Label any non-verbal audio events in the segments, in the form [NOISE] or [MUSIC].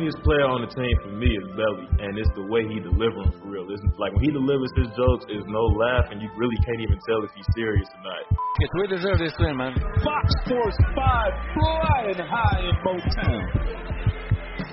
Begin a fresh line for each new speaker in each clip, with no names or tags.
Funniest player on the team for me is Belly, and it's the way he delivers them for real. It's like when he delivers his jokes, is no laugh, and you really can't even tell if he's serious or not.
Yes, we deserve this win, man.
Fox Sports 5 flying high in Motown.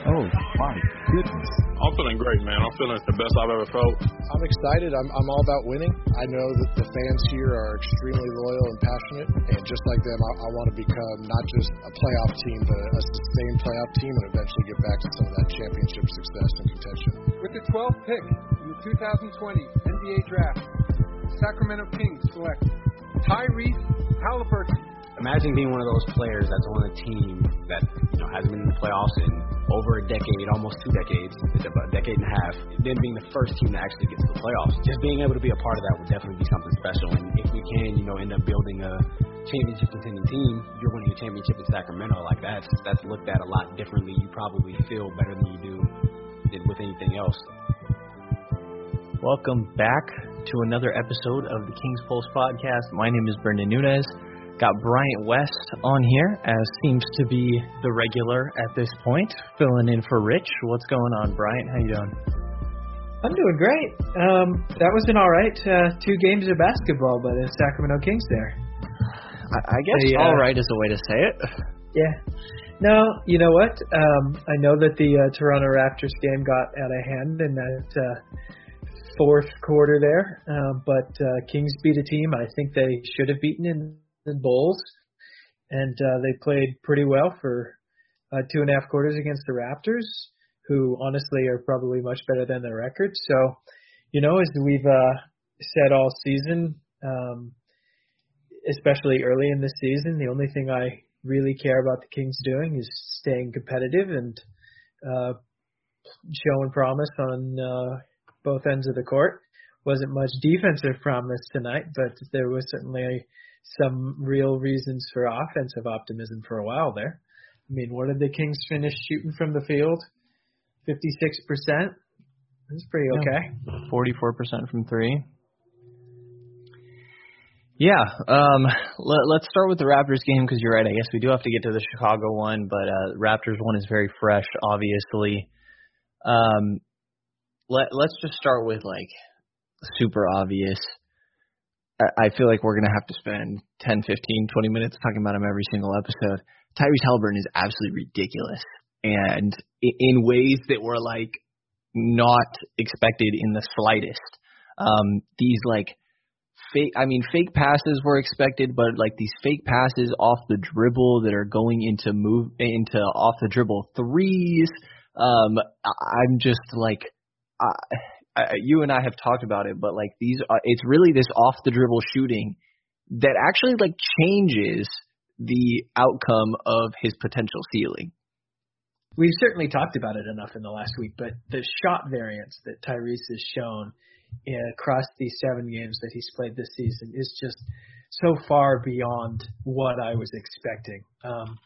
Oh my goodness.
I'm feeling great, man. I'm feeling it's the best I've ever felt.
I'm excited. I'm, I'm all about winning. I know that the fans here are extremely loyal and passionate, and just like them, I, I want to become not just a playoff team, but a sustained playoff team, and eventually get back to some of that championship success and contention.
With the 12th pick in the 2020 NBA Draft, Sacramento Kings select Tyrese Halliburton.
Imagine being one of those players that's on a team that you know hasn't been in the playoffs in over a decade, almost two decades, about a decade and a half. Then being the first team to actually get to the playoffs, just being able to be a part of that would definitely be something special. And if we can, you know, end up building a championship contending team, you're winning a championship in Sacramento. Like that's that's looked at a lot differently. You probably feel better than you do with anything else.
Welcome back to another episode of the King's Pulse podcast. My name is Brendan Nunez. Got Bryant West on here, as seems to be the regular at this point, filling in for Rich. What's going on, Bryant? How you doing?
I'm doing great. Um, that was an all right uh, two games of basketball by the Sacramento Kings there.
I, I guess
They, uh,
all right is the way to say it.
Yeah. No, you know what? Um, I know that the uh, Toronto Raptors game got out of hand in that uh, fourth quarter there, uh, but uh, Kings beat a team I think they should have beaten in the Bulls, and uh, they played pretty well for uh, two and a half quarters against the Raptors, who honestly are probably much better than their record. So, you know, as we've uh, said all season, um, especially early in the season, the only thing I really care about the Kings doing is staying competitive and uh, showing promise on uh, both ends of the court. Wasn't much defensive promise tonight, but there was certainly some real reasons for offensive optimism for a while there. I mean, what did the Kings finish shooting from the field? 56%. That's pretty okay.
Forty-four percent from three. Yeah, um, let, let's start with the Raptors game because you're right. I guess we do have to get to the Chicago one, but uh, Raptors one is very fresh, obviously. Um, let Let's just start with like super obvious. I, feel like we're gonna have to spend 10, 15, 20 minutes talking about him every single episode. Tyrese Halliburton is absolutely ridiculous, and in ways that were like not expected in the slightest. Um, these like fake, I mean, fake passes were expected, but like these fake passes off the dribble that are going into move into off the dribble threes. Um, I'm just like, I, I, you and I have talked about it, but like these, are, it's really this off the dribble shooting that actually like changes the outcome of his potential ceiling.
We've certainly talked about it enough in the last week, but the shot variance that Tyrese has shown across these seven games that he's played this season is just so far beyond what I was expecting. Um,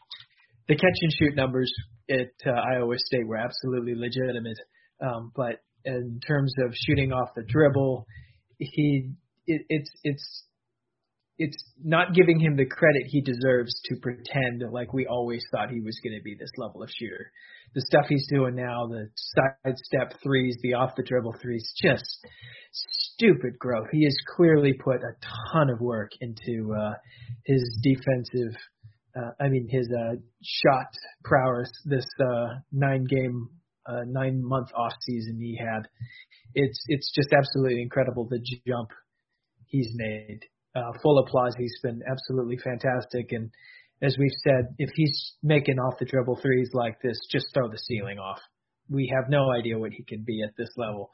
the catch and shoot numbers at uh, Iowa State were absolutely legitimate, um, but in terms of shooting off the dribble, he it, it's it's it's not giving him the credit he deserves to pretend like we always thought he was going to be this level of shooter. The stuff he's doing now, the side step threes, the off the dribble threes, just stupid growth. He has clearly put a ton of work into uh, his defensive. Uh, I mean, his uh, shot prowess this uh, nine game, uh, nine month off season he had. It's it's just absolutely incredible the jump he's made uh, full applause. He's been absolutely fantastic. And as we've said, if he's making off the dribble threes like this, just throw the ceiling off. We have no idea what he can be at this level.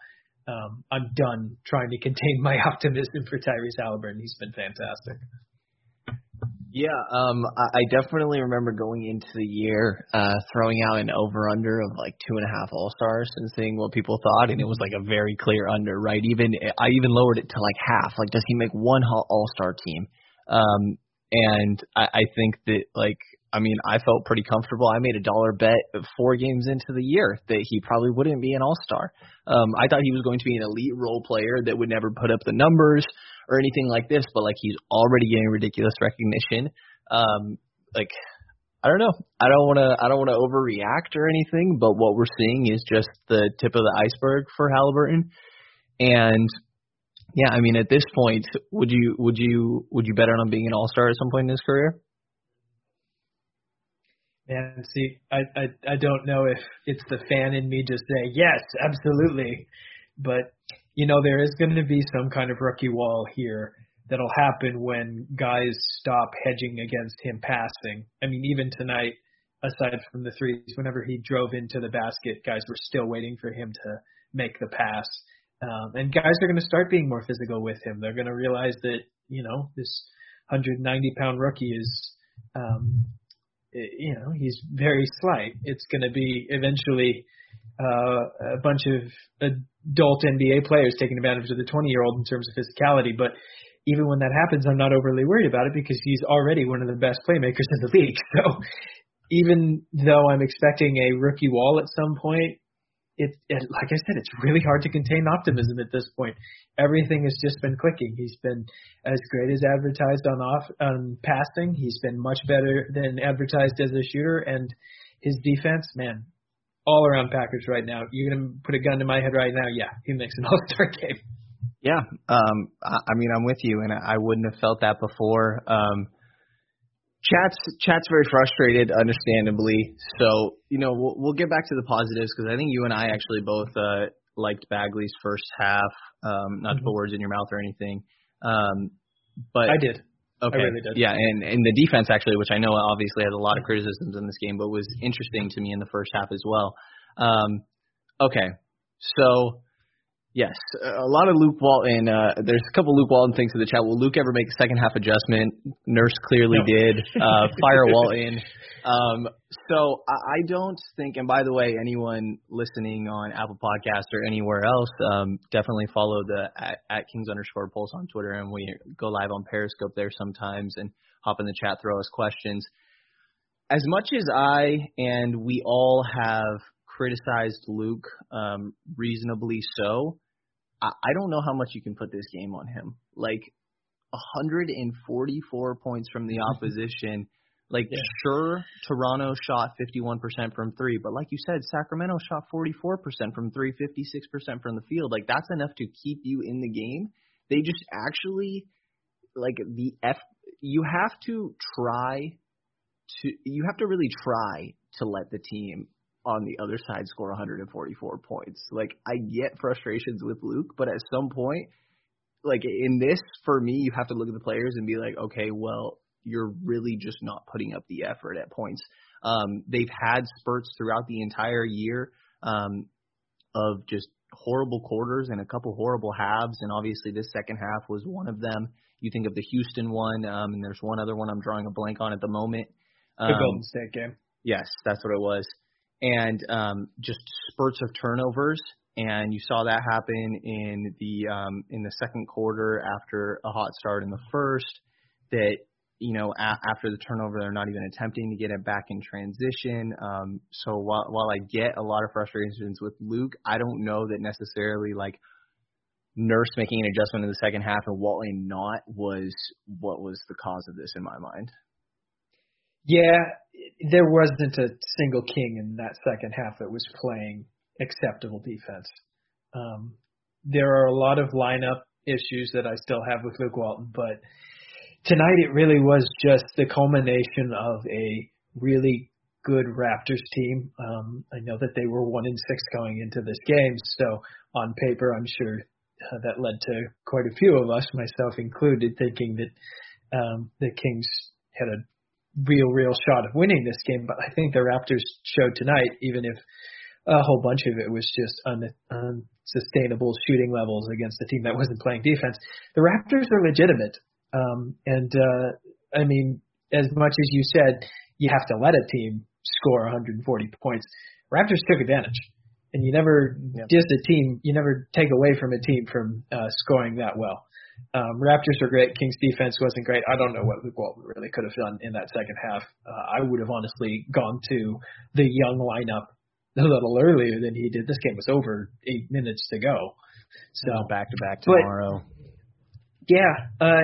Um, I'm done trying to contain my [LAUGHS] optimism for Tyrese Halliburton. He's been fantastic.
Yeah, um, I, I definitely remember going into the year uh, throwing out an over under of like two and a half All Stars and seeing what people thought, and it was like a very clear under, right? Even I even lowered it to like half. Like, does he make one All Star team? Um, and I, I think that like I mean, I felt pretty comfortable. I made a dollar bet four games into the year that he probably wouldn't be an all star. Um, I thought he was going to be an elite role player that would never put up the numbers or anything like this, but like he's already getting ridiculous recognition. Um, like I don't know. I don't want to. I don't want to overreact or anything, but what we're seeing is just the tip of the iceberg for Halliburton. And yeah, I mean, at this point, would you would you would you bet on him being an all star at some point in his career?
Man, see, I, I I don't know if it's the fan in me just saying yes, absolutely, but you know there is going to be some kind of rookie wall here that'll happen when guys stop hedging against him passing. I mean, even tonight, aside from the threes, whenever he drove into the basket, guys were still waiting for him to make the pass. Um, and guys are going to start being more physical with him. They're going to realize that you know this 190 pound rookie is um, you know, he's very slight. It's going to be eventually uh, a bunch of adult NBA players taking advantage of the 20 year old in terms of physicality. But even when that happens, I'm not overly worried about it because he's already one of the best playmakers in the league. [LAUGHS] So even though I'm expecting a rookie wall at some point, it, it like I said, it's really hard to contain optimism at this point. Everything has just been clicking. He's been as great as advertised on off on passing. He's been much better than advertised as a shooter, and his defense, man, all around Packers right now. You're gonna put a gun to my head right now. Yeah, he makes an [LAUGHS] All Star game.
Yeah, um, I, I mean, I'm with you, and I wouldn't have felt that before. Um, Chat's chat's very frustrated, understandably. So you know we'll, we'll get back to the positives because I think you and I actually both uh, liked Bagley's first half. Um, not mm-hmm. to put words in your mouth or anything, um, but
I did.
Okay.
I really did.
Yeah, and and the defense actually, which I know obviously has a lot of criticisms in this game, but was interesting to me in the first half as well. Um, okay, so Yes, a lot of Luke Walton. Uh, there's a couple Luke Walton things in the chat. Will Luke ever make a second half adjustment? Nurse clearly no. did. Uh, [LAUGHS] fire Walton. Um, so I, I don't think. And by the way, anyone listening on Apple Podcast or anywhere else, um, definitely follow the at, at Kings underscore Pulse on Twitter, and we go live on Periscope there sometimes, and hop in the chat, throw us questions. As much as I and we all have criticized Luke, um, reasonably so. I, I don't know how much you can put this game on him. Like 144 points from the [LAUGHS] opposition. Like yeah. sure, Toronto shot 51% from three, but like you said, Sacramento shot 44% from three, 56% from the field. Like that's enough to keep you in the game. They just actually like the F. You have to try to. You have to really try to let the team on the other side score 144 points. Like I get frustrations with Luke, but at some point, like in this, for me, you have to look at the players and be like, okay, well, you're really just not putting up the effort at points. Um, they've had spurts throughout the entire year um, of just horrible quarters and a couple horrible halves, and obviously this second half was one of them. You think of the Houston one, um, and there's one other one I'm drawing a blank on at the moment.
Um, the Golden State game.
Yes, that's what it was and um, just spurts of turnovers. And you saw that happen in the um, in the second quarter after a hot start in the first. That you know a- after the turnover, they're not even attempting to get it back in transition. Um, so while while I get a lot of frustrations with Luke, I don't know that necessarily like Nurse making an adjustment in the second half and Walton not was what was the cause of this in my mind.
Yeah, there wasn't a single king in that second half that was playing acceptable defense. Um, there are a lot of lineup issues that I still have with Luke Walton, but tonight it really was just the culmination of a really good Raptors team. Um, I know that they were one in six going into this game, so on paper, I'm sure uh, that led to quite a few of us, myself included, thinking that um, the Kings had a real, real shot of winning this game. But I think the Raptors showed tonight, even if a whole bunch of it was just un- unsustainable shooting levels against a team that wasn't playing defense. The Raptors are legitimate, um, and uh, I mean, as much as you said, you have to let a team score 140 points. Raptors took advantage, and you never yep. diss a team. You never take away from a team from uh, scoring that well. Um, Raptors are great. Kings defense wasn't great. I don't know what Luke Walton really could have done in that second half. Uh, I would have honestly gone to the young lineup a little earlier than he did. This game was over eight minutes to go. So
back to back tomorrow.
But, yeah, uh,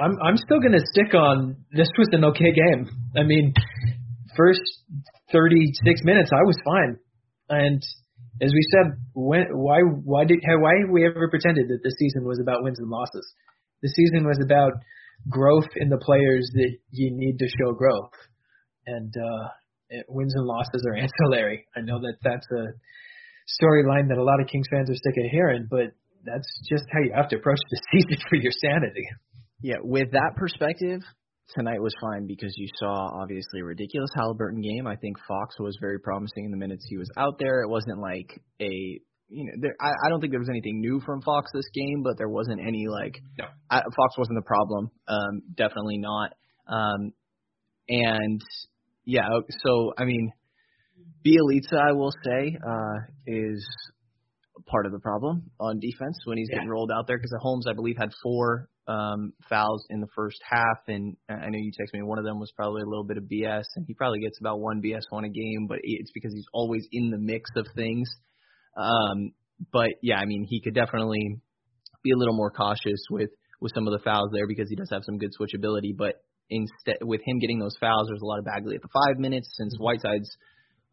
I'm I'm still gonna stick on. This was an okay game. I mean, first 36 minutes I was fine, and as we said, when, why why did why have we ever pretended that the season was about wins and losses? The season was about growth in the players that you need to show growth, and uh, it, wins and losses are [LAUGHS] ancillary. I know that that's a storyline that a lot of Kings fans are sick of hearing, but that's just how you have to approach the [LAUGHS] season for your sanity.
Yeah, with that perspective, tonight was fine because you saw obviously a ridiculous Halliburton game. I think Fox was very promising in the minutes he was out there. It wasn't like a you know, there, I, I don't think there was anything new from Fox this game, but there wasn't any like no. I, Fox wasn't the problem. Um, definitely not. Um, and yeah, so I mean, Bjelica, I will say, uh, is part of the problem on defense when he's yeah. getting rolled out there because Holmes, I believe, had four um, fouls in the first half, and I know you texted me one of them was probably a little bit of BS, and he probably gets about one BS one a game, but it's because he's always in the mix of things. Um, but yeah, I mean, he could definitely be a little more cautious with with some of the fouls there because he does have some good switchability, but instead with him getting those fouls, there's a lot of Bagley at the five minutes since mm-hmm. Whiteside's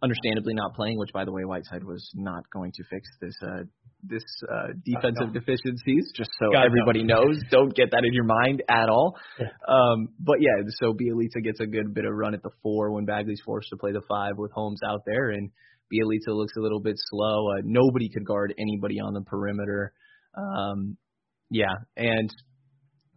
understandably not playing, which by the way, Whiteside was not going to fix this uh, this uh, defensive uh, deficiencies. Just so God, everybody no. knows, don't get that in your mind at all. Yeah. Um, but yeah, so Bjelica gets a good bit of run at the four when Bagley's forced to play the five with Holmes out there, and Bjelica looks a little bit slow. Uh, nobody could guard anybody on the perimeter. Um, yeah, and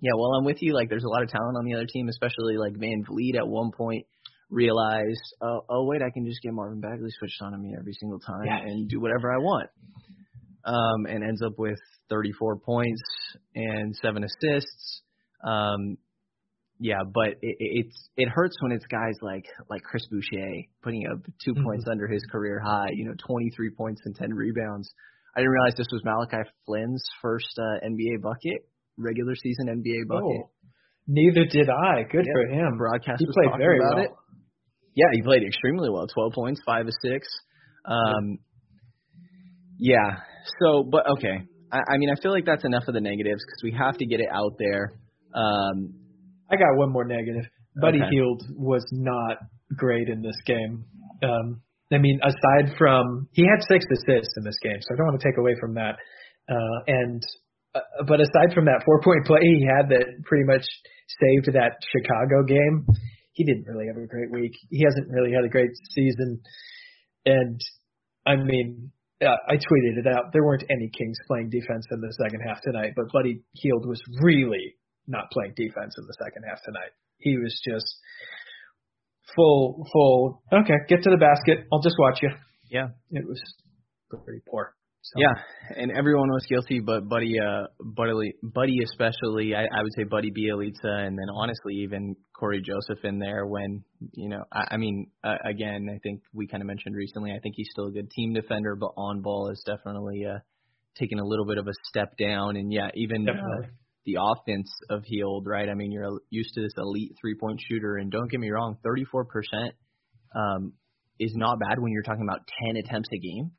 yeah, well, I'm with you. Like, there's a lot of talent on the other team, especially like Van Vleet at one point realized, oh, oh wait, I can just get Marvin Bagley switched on to me every single time and do whatever I want. Um, and ends up with 34 points and seven assists. Um, yeah, but it, it's it hurts when it's guys like like Chris Boucher putting up 2 mm-hmm. points under his career high. You know, 23 points and 10 rebounds. I didn't realize this was Malachi Flynn's first uh, NBA bucket regular season NBA bucket. Oh,
neither did I. Good yeah. for him.
Broadcast
he
was
played very
about
well.
it. Yeah, he played extremely well. Twelve points, five of six. Um, yeah. So, but okay. I, I mean, I feel like that's enough of the negatives because we have to get it out there. Um,
I got one more negative. Buddy okay. Hield was not great in this game. Um, I mean, aside from he had six assists in this game, so I don't want to take away from that. Uh, and uh, but aside from that four point play he had that pretty much saved that Chicago game, he didn't really have a great week. He hasn't really had a great season. And I mean, uh, I tweeted it out. There weren't any Kings playing defense in the second half tonight, but Buddy Hield was really not playing defense in the second half tonight. He was just full, full. Okay, get to the basket. I'll just watch you.
Yeah,
it was pretty poor.
So. Yeah, and everyone was guilty, but Buddy, uh, Buddy, Buddy especially. I, I would say Buddy Bjelica, and then honestly even Cory Joseph in there. When you know, I, I mean, uh, again, I think we kind of mentioned recently. I think he's still a good team defender, but on ball is definitely uh, taking a little bit of a step down. And yeah, even uh, the offense of Hield, right? I mean, you're used to this elite three point shooter, and don't get me wrong, 34% um, is not bad when you're talking about 10 attempts a game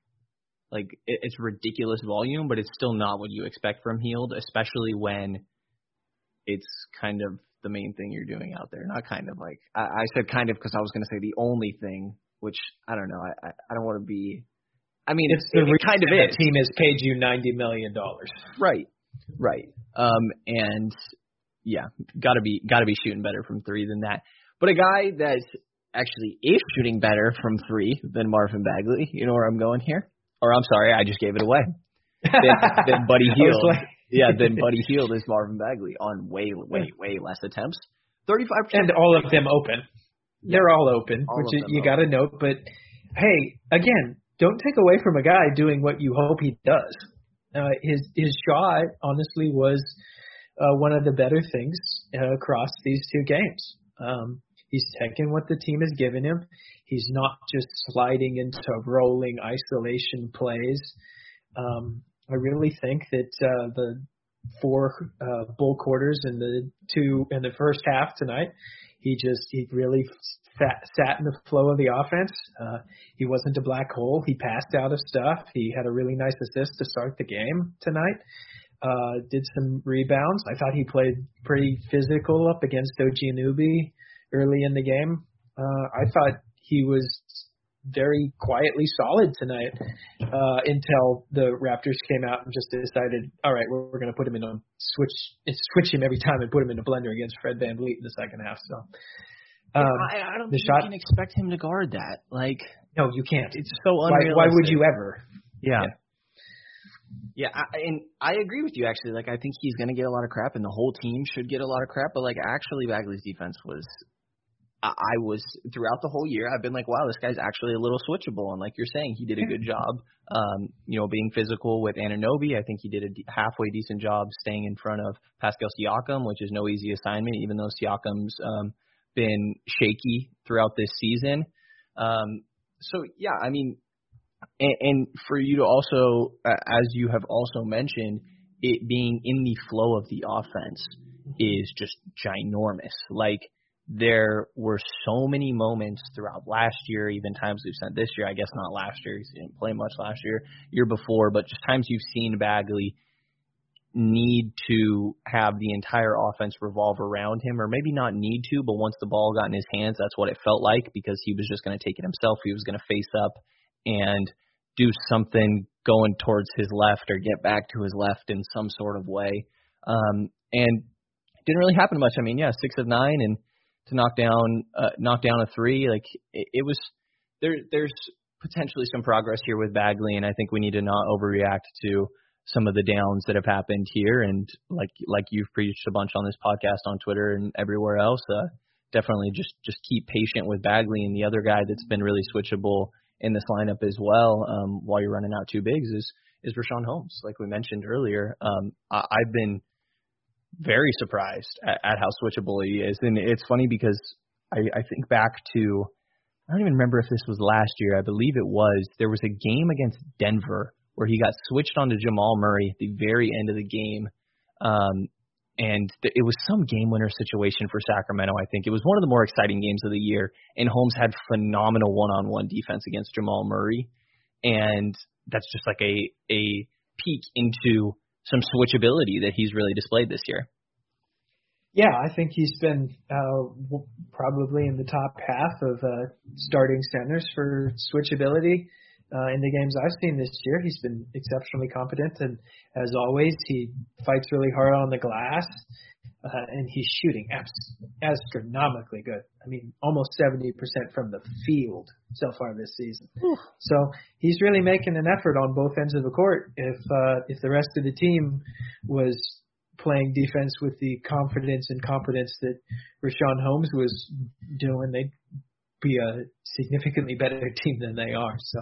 Like it, it's ridiculous volume, but it's still not what you expect from Hield, especially when it's kind of the main thing you're doing out there. Not kind of like I, I said kind of because I was going to say the only thing, which I don't know. I I, I don't want to be. I mean,
it's the
it, it kind of
the
is.
team has paid you ninety million dollars.
Right, right. Um, and yeah, got to be got to be shooting better from three than that. But a guy that actually is shooting better from three than Marvin Bagley. You know where I'm going here? Or I'm sorry, I just gave it away. Then, [LAUGHS] then Buddy Hield.
like-
yeah, then Buddy Hield is Marvin Bagley on way, way, way less attempts. Thirty-five percent.
and all of them open. They're all open,
All
which
of
you, you got to note. But hey, again, don't take away from a guy doing what you hope he does. Uh, his his shot, honestly, was uh, one of the better things uh, across these two games. Um, he's taking what the team has given him. He's not just sliding into rolling isolation plays. Um, I really think that uh, the four uh, bull quarters and the two in the first half tonight, he just he really sat, sat in the flow of the offense. Uh, he wasn't a black hole. He passed out of stuff. He had a really nice assist to start the game tonight. Uh, did some rebounds. I thought he played pretty physical up against OG Anunoby early in the game. Uh, I thought he was very quietly solid tonight uh, until the Raptors came out and just decided, all right, we're, we're going to put him in a switch, switch him every time and put him in a blender against Fred Van Vleet in the second half. So um,
I, I don't
the
think
shot-
you can expect him to guard that. Like
no, you can't.
it's so
Why,
unrealistic.
why would you ever?
Yeah. Yeah, I, and I agree with you actually. Like, I think he's going to get a lot of crap, and the whole team should get a lot of crap. But like, actually, Bagley's defense was, I, was throughout the whole year. I've been like, wow, this guy's actually a little switchable. And like you're saying, he did a good job. Um, you know, being physical with Anunoby. I think he did a halfway decent job staying in front of Pascal Siakam, which is no easy assignment, even though Siakam's um, been shaky throughout this season. Um, so yeah, I mean, and, and for you to also, uh, as you have also mentioned, it being in the flow of the offense is just ginormous. Like there were so many moments throughout last year, even times we've sent this year. I guess not last year; he didn't play much last year, year before, but just times you've seen Bagley need to have the entire offense revolve around him, or maybe not need to, but once the ball got in his hands, that's what it felt like because he was just going to take it himself. He was going to face up and do something going towards his left or get back to his left in some sort of way. Um, and it didn't really happen much. I mean, yeah, six of nine and to knock down uh, knock down a three, like it, it was there. There's potentially some progress here with Bagley, and I think we need to not overreact to some of the downs that have happened here. And like like you've preached a bunch on this podcast, on Twitter, and everywhere else, uh, definitely just just keep patient with Bagley and the other guy that's been really switchable in this lineup as well. Um, while you're running out two bigs is is Richaun Holmes, like we mentioned earlier. Um, I, I've been very surprised at, at how switchable he is, and it's funny because I, I think back to I don't even remember if this was last year. I believe it was. There was a game against Denver where he got switched onto Jamal Murray at the very end of the game. Um, and th- it was some game winner situation for Sacramento. I think it was one of the more exciting games of the year. And Holmes had phenomenal one-on-one defense against Jamal Murray, and that's just like a a peek into some switchability that he's really displayed this year.
Yeah, I think he's been uh, probably in the top half of uh, starting centers for switchability. Uh, in the games I've seen this year, he's been exceptionally competent, and as always, he fights really hard on the glass, uh, and he's shooting astronomically good. I mean, almost 70% from the field so far this season. So he's really making an effort on both ends of the court. If uh, if the rest of the team was playing defense with the confidence and competence that Richaun Holmes was doing, they'd be a significantly better [LAUGHS] team than they are. So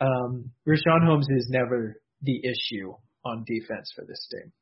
um, Richaun Holmes is never the issue on defense for this team.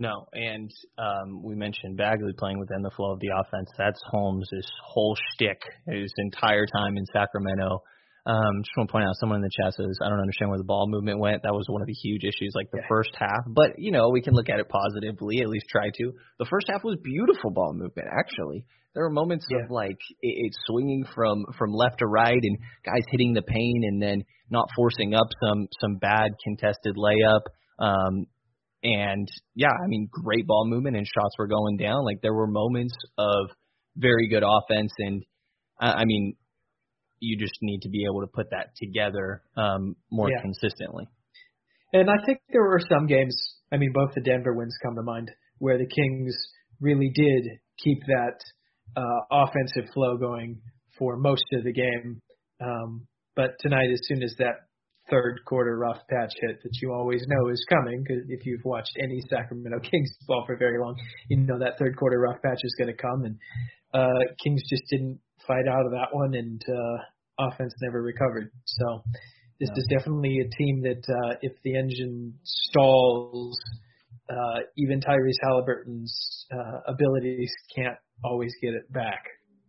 No, and um, we mentioned Bagley playing within the flow of the offense. That's Holmes' whole shtick his entire time in Sacramento. Um, just want to point out, someone in the chat says, I don't understand where the ball movement went. That was one of the huge issues, like the
Yeah.
first half. But, you know, we can look at it positively, at least try to. The first half was beautiful ball movement, actually. There were moments
Yeah.
of like it, it swinging from from left to right and guys hitting the paint and then not forcing up some some bad contested layup. Um, and yeah, I mean, great ball movement and shots were going down. Like there were moments of very good offense, and I, I mean, you just need to be able to put that together um, more
Yeah.
consistently.
And I think there were some games, I mean, both the Denver wins come to mind, where the Kings really did keep that uh, offensive flow going for most of the game. Um, but tonight, as soon as that third quarter rough patch hit that you always know is coming, because if you've watched any Sacramento [LAUGHS] Kings ball for very long, you know that third quarter rough patch is going to come. And uh, Kings just didn't fight out of that one, and uh, offense never recovered. So this
No.
is definitely a team that uh, if the engine stalls, uh, even Tyrese Halliburton's uh, abilities can't always get it back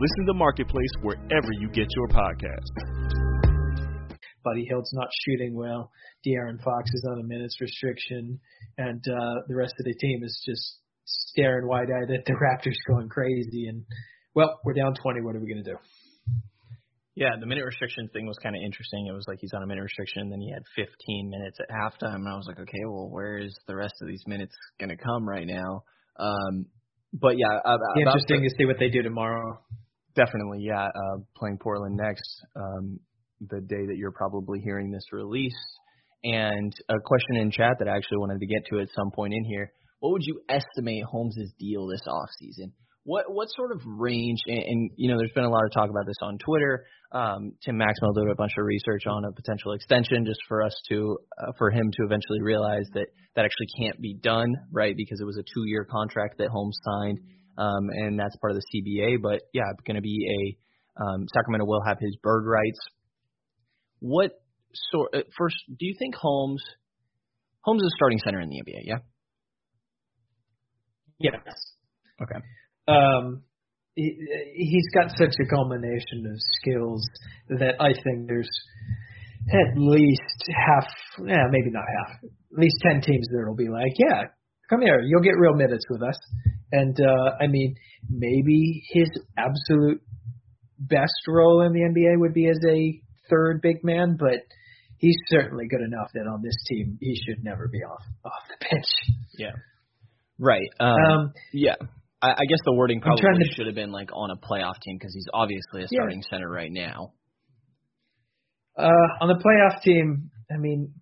Listen to Marketplace wherever you get your podcasts.
Buddy Hield's not shooting well, De'Aaron Fox is on a minutes restriction, and uh, the rest of the team is just staring wide-eyed at the Raptors going crazy. And well, we're down 20. What are we going to do?
Yeah, the minute restriction thing was kind of interesting. It was like he's on a minute restriction, and then he had 15 minutes at halftime, and I was like, okay, well, where is the rest of these minutes going to come right now? Um, but yeah, uh, about
interesting
the-
to see what they do tomorrow.
Definitely, yeah. Uh, playing Portland next, um, the day that you're probably hearing this release. And a question in chat that I actually wanted to get to at some point in here. What would you estimate Holmes' deal this offseason? What what sort of range? And, and you know, there's been a lot of talk about this on Twitter. Um, Tim Maxwell did a bunch of research on a potential extension, just for us to, uh, for him to eventually realize that that actually can't be done, right? Because it was a two-year contract that Holmes signed um, and that's part of the CBA. But yeah, going to be a um, Sacramento will have his bird rights. What sort? Uh, first, do you think Holmes Holmes is a starting center in the NBA? Yeah.
Yes.
Okay.
Um, he, he's got such a culmination of skills that I think there's at least half, yeah, maybe not half, at least 10 teams that will be like, yeah, come here, you'll get real minutes with us. And, uh, I mean, maybe his absolute best role in the NBA would be as a third big man, but he's certainly good enough that on this team he should never be off off the bench.
Yeah. Right. Um,
Um,
yeah. I, I guess the wording probably
to-
should have been like on a playoff team because he's obviously a
Yeah.
starting center right now.
Uh, on the playoff team, I mean.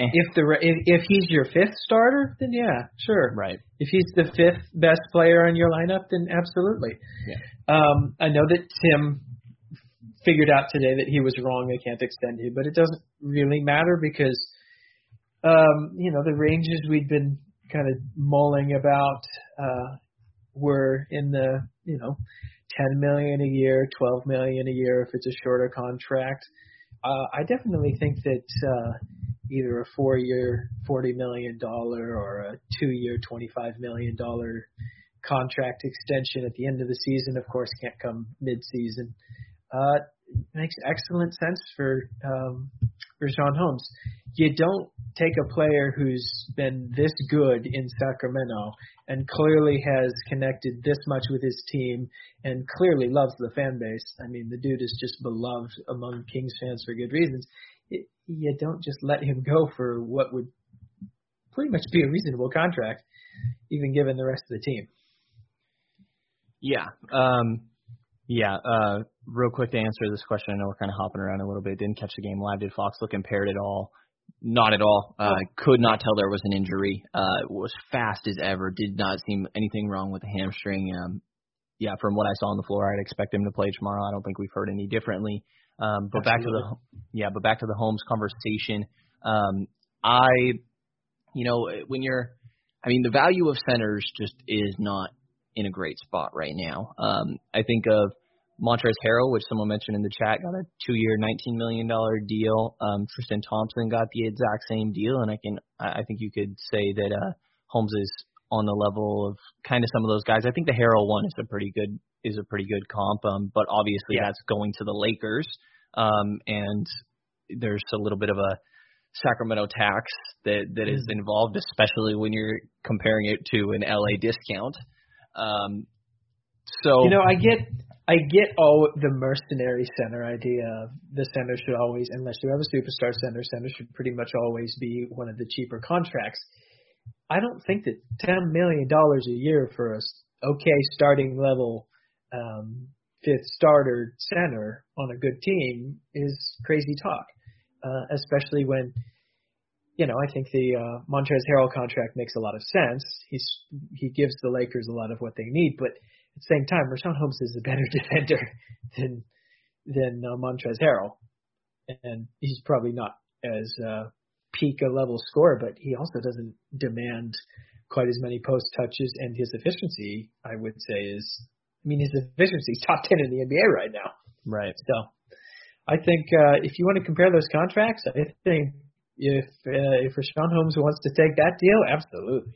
If the if, if he's your fifth starter, then yeah, sure.
Right.
If he's the fifth best player on your lineup, then absolutely.
Yeah.
Um, I know that Tim figured out today that he was wrong. They can't extend him, but it doesn't really matter because, um, you know, the ranges we'd been kind of mulling about uh, were in the, you know, 10 million a year, 12 million a year if it's a shorter contract. Uh, I definitely think that uh, either a four-year, $40 million or a two-year, $25 million contract extension at the end of the season, of course, can't come mid-season. Uh, makes excellent sense for um, for Sean Holmes. You don't take a player who's been this good in Sacramento and clearly has connected this much with his team and clearly loves the fan base. I mean, the dude is just beloved among Kings fans for good reasons. It, you don't just let him go for what would pretty much be a reasonable contract, even given the rest of the team.
Yeah. Um, yeah. Uh, real quick to answer this question, I know we're kind of hopping around a little bit. Didn't catch the game live. Did Fox look impaired at all? Not at all. Uh, could not tell there was an injury. Uh, was fast as ever. Did not seem anything wrong with the hamstring. Um, yeah, from what I saw on the floor, I'd expect him to play tomorrow. I don't think we've heard any differently. Um, but back to the yeah, but back to the Holmes conversation. Um, I, you know, when you're, I mean, the value of centers just is not in a great spot right now. Um, I think of Montrezl Harrell, which someone mentioned in the chat, got a two-year, $19 million deal. Um, Tristan Thompson got the exact same deal, and I can, I think you could say that uh, Holmes is on the level of kind of some of those guys. I think the Harrell one is a pretty good is a pretty good comp, um, but obviously yeah. that's going to the Lakers, um, and there's a little bit of a Sacramento tax that that is mm-hmm. involved, especially when you're comparing it to an LA discount. Um, so
you know, I get I get all the mercenary center idea. Of the center should always, unless you have a superstar center, center should pretty much always be one of the cheaper contracts. I don't think that ten million dollars a year for a okay starting level um, fifth starter center on a good team is crazy talk, uh, especially when you know I think the uh, Montrezl Harrell contract makes a lot of sense. He's he gives the Lakers a lot of what they need, but at the same time, Richaun Holmes is a better [LAUGHS] defender than than uh, Montrezl Harrell, and he's probably not as uh, peak a level scorer, but he also doesn't demand quite as many post touches, and his efficiency, I would say, is I mean his efficiency is top ten in the NBA right now.
Right.
So I think uh, if you want to compare those contracts, I think if uh, if Richaun Holmes wants to take that deal, absolutely.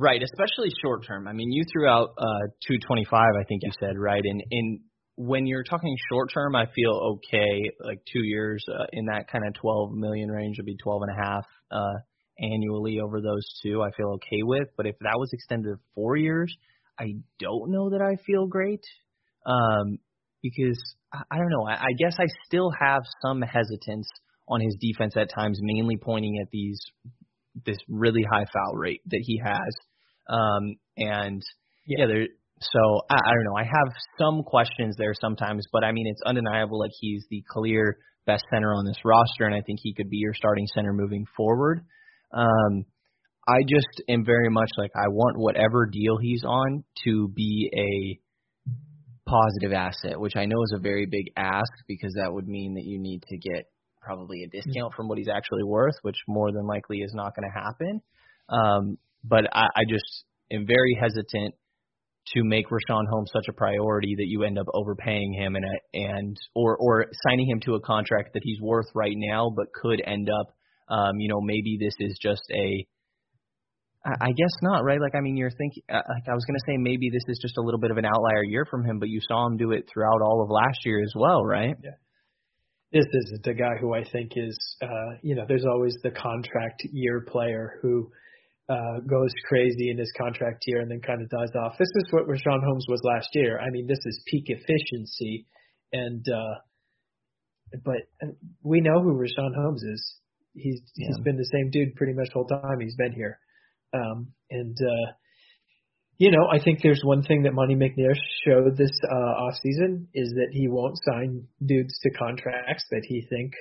Right, especially short term. I mean, you threw out uh 225, I think you said, right? And in when you're talking short term, I feel okay. Like two years uh, in that kind of 12 million range would be 12 and a half uh, annually over those two. I feel okay with. But if that was extended four years, I don't know that I feel great. Um, because I, I don't know. I, I guess I still have some hesitance on his defense at times, mainly pointing at these this really high foul rate that he has. Um, and yeah, yeah there so I, I don't know. I have some questions there sometimes, but I mean it's undeniable like he's the clear best center on this roster, and I think he could be your starting center moving forward. Um, I just am very much like I want whatever deal he's on to be a positive asset, which I know is a very big ask because that would mean that you need to get probably a discount from what he's actually worth, which more than likely is not going to happen. Um, but I, I just am very hesitant to make Richaun Holmes such a priority that you end up overpaying him and and or or signing him to a contract that he's worth right now, but could end up, um, you know, maybe this is just a. I guess not, right? Like, I mean, you're thinking, uh, like, I was going to say maybe this is just a little bit of an outlier year from him, but you saw him do it throughout all of last year as well, right?
Yeah. This isn't a guy who I think is, uh, you know, there's always the contract year player who, uh, goes crazy in his contract year and then kind of dies off. This is what Richaun Holmes was last year. I mean, this is peak efficiency, and uh, but we know who Richaun Holmes is. He's yeah. he's been the same dude pretty much the whole time he's been here, um, and uh, you know I think there's one thing that Monte McNair showed this uh, off season is that he won't sign dudes to contracts that he think